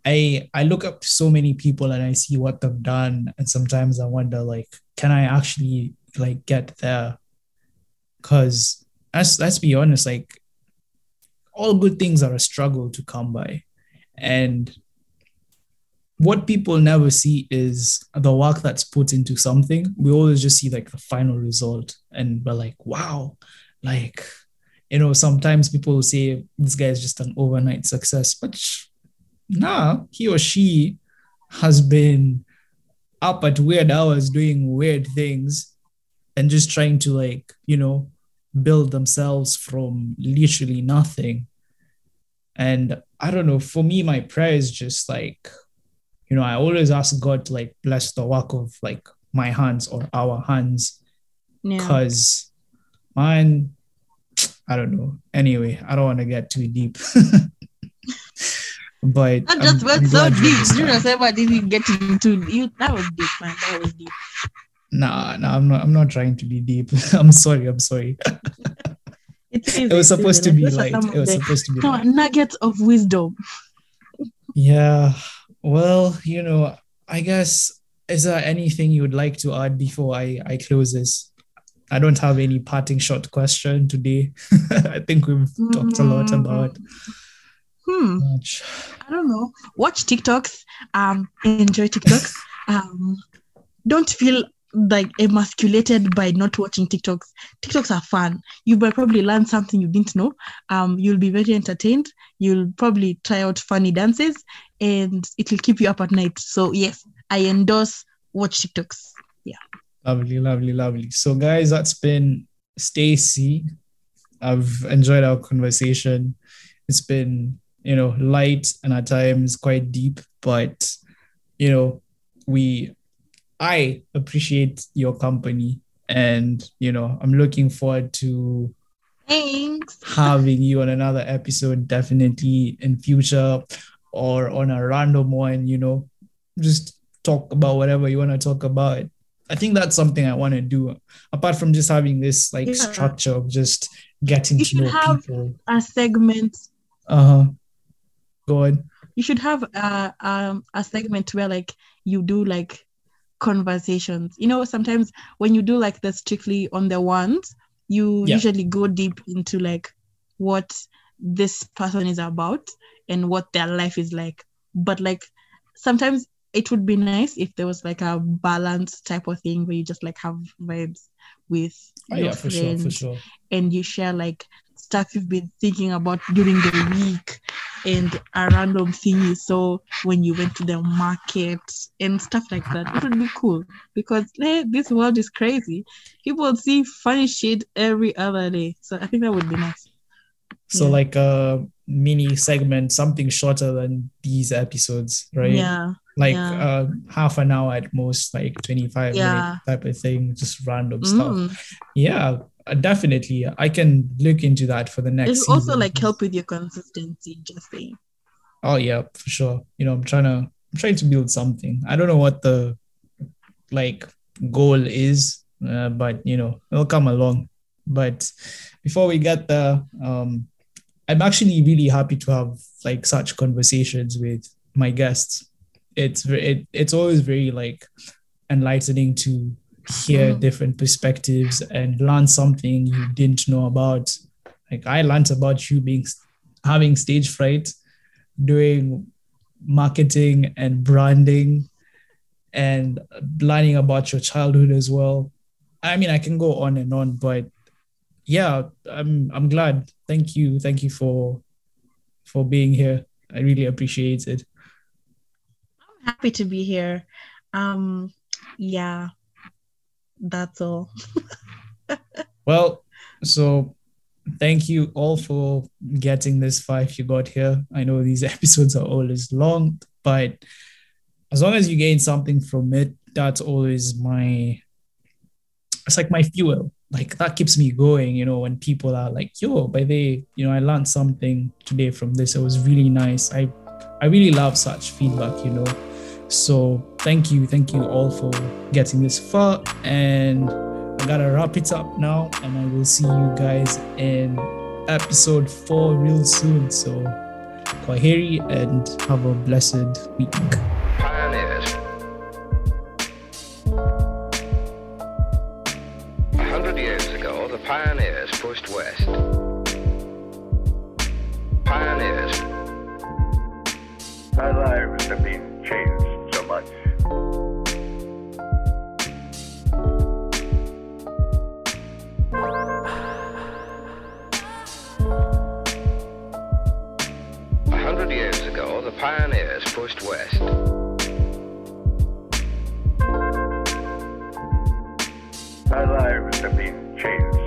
I I look up to so many people and I see what they've done, and sometimes I wonder like, can I actually like get there? Because let's let's be honest, like all good things are a struggle to come by, and what people never see is the work that's put into something. We always just see like the final result, and we're like, wow, like you know. Sometimes people say this guy is just an overnight success, but nah, he or she has been up at weird hours doing weird things and just trying to like you know build themselves from literally nothing. And i don't know for me my prayer is just like you know i always ask god to like bless the work of like my hands or our hands. Yeah. because man i don't know. Anyway i don't want to get too deep [laughs] but That just went so deep. You just ever didn't get into you. That was deep, man. That was deep. Nah, nah, I'm not. I'm not trying to be deep. [laughs] I'm sorry. I'm sorry. It, is, It was it supposed to be light. It was supposed to be light. nuggets of wisdom. Yeah. Well, you know, I guess is there anything you would like to add before I I close this? I don't have any parting shot question today. [laughs] I think we've talked a lot about mm-hmm. Hmm. I don't know. Watch TikToks. Um, enjoy TikToks. um, don't feel like emasculated by not watching TikToks. TikToks are fun. You will probably learn something you didn't know. Um, you'll be very entertained. You'll probably try out funny dances, and it will keep you up at night. So yes, I endorse watch TikToks. Yeah. Lovely, lovely, lovely. So, guys, that's been Stacy. I've enjoyed our conversation. It's been, you know, light and at times quite deep, but, you know, we, I appreciate your company. And, you know, I'm looking forward to Thanks. [laughs] having you on another episode, definitely in future or on a random one, you know, just talk about whatever you want to talk about. I think that's something I want to do. Apart from just having this like Yeah. structure of just getting You to know have- people. A segment Uh-huh. Go on. you should have a um a segment where like you do like conversations you know sometimes when you do like the strictly on the ones you Yeah. usually go deep into like what this person is about and what their life is like but like sometimes it would be nice if there was like a balanced type of thing where you just like have vibes with Oh, your yeah, for sure, for friends sure. and you share like stuff you've been thinking about during the week and a random thing you saw when you went to the market and stuff like that. It would be cool because eh, this world is crazy. People see funny shit every other day. So I think that would be nice. So Yeah. like a mini segment, something shorter than these episodes, right? Yeah. Like yeah. uh half an hour at most, like 25 Yeah. minute type of thing, just random stuff. Mm. Yeah, uh, definitely. I can look into that for the next. It'll also season. like help with your consistency, just saying. Oh yeah, for sure. You know, I'm trying to I'm trying to build something. I don't know what the like goal is, uh, but you know, it'll come along. But before we get there, um, I'm actually really happy to have like such conversations with my guests. It's very, it, it's always very like enlightening to hear Mhm. different perspectives and learn something you didn't know about. Like I learned about you being having stage fright, doing marketing and branding, and learning about your childhood as well. I mean, I can go on and on, but yeah, I'm I'm glad. Thank you, thank you for for being here. I really appreciate it. I'm happy to be here. Um, yeah, that's all. [laughs] Well, so thank you all for getting this if you got here. I know these [laughs] episodes are always long, but as long as you gain something from it, that's always my it's like my fuel. Like that keeps me going, you know, when people are like, yo, by the you know, I learned something today from this. It was really nice. I I really love such feedback, you know. So thank you, thank you all for getting this far. And I gotta wrap it up now, and I will see you guys in episode four real soon. So Kwaheri and have a blessed week. Pioneers. A hundred years ago, the pioneers pushed west. Pioneers. Lives have been pioneers pushed west. Our lives have been changed.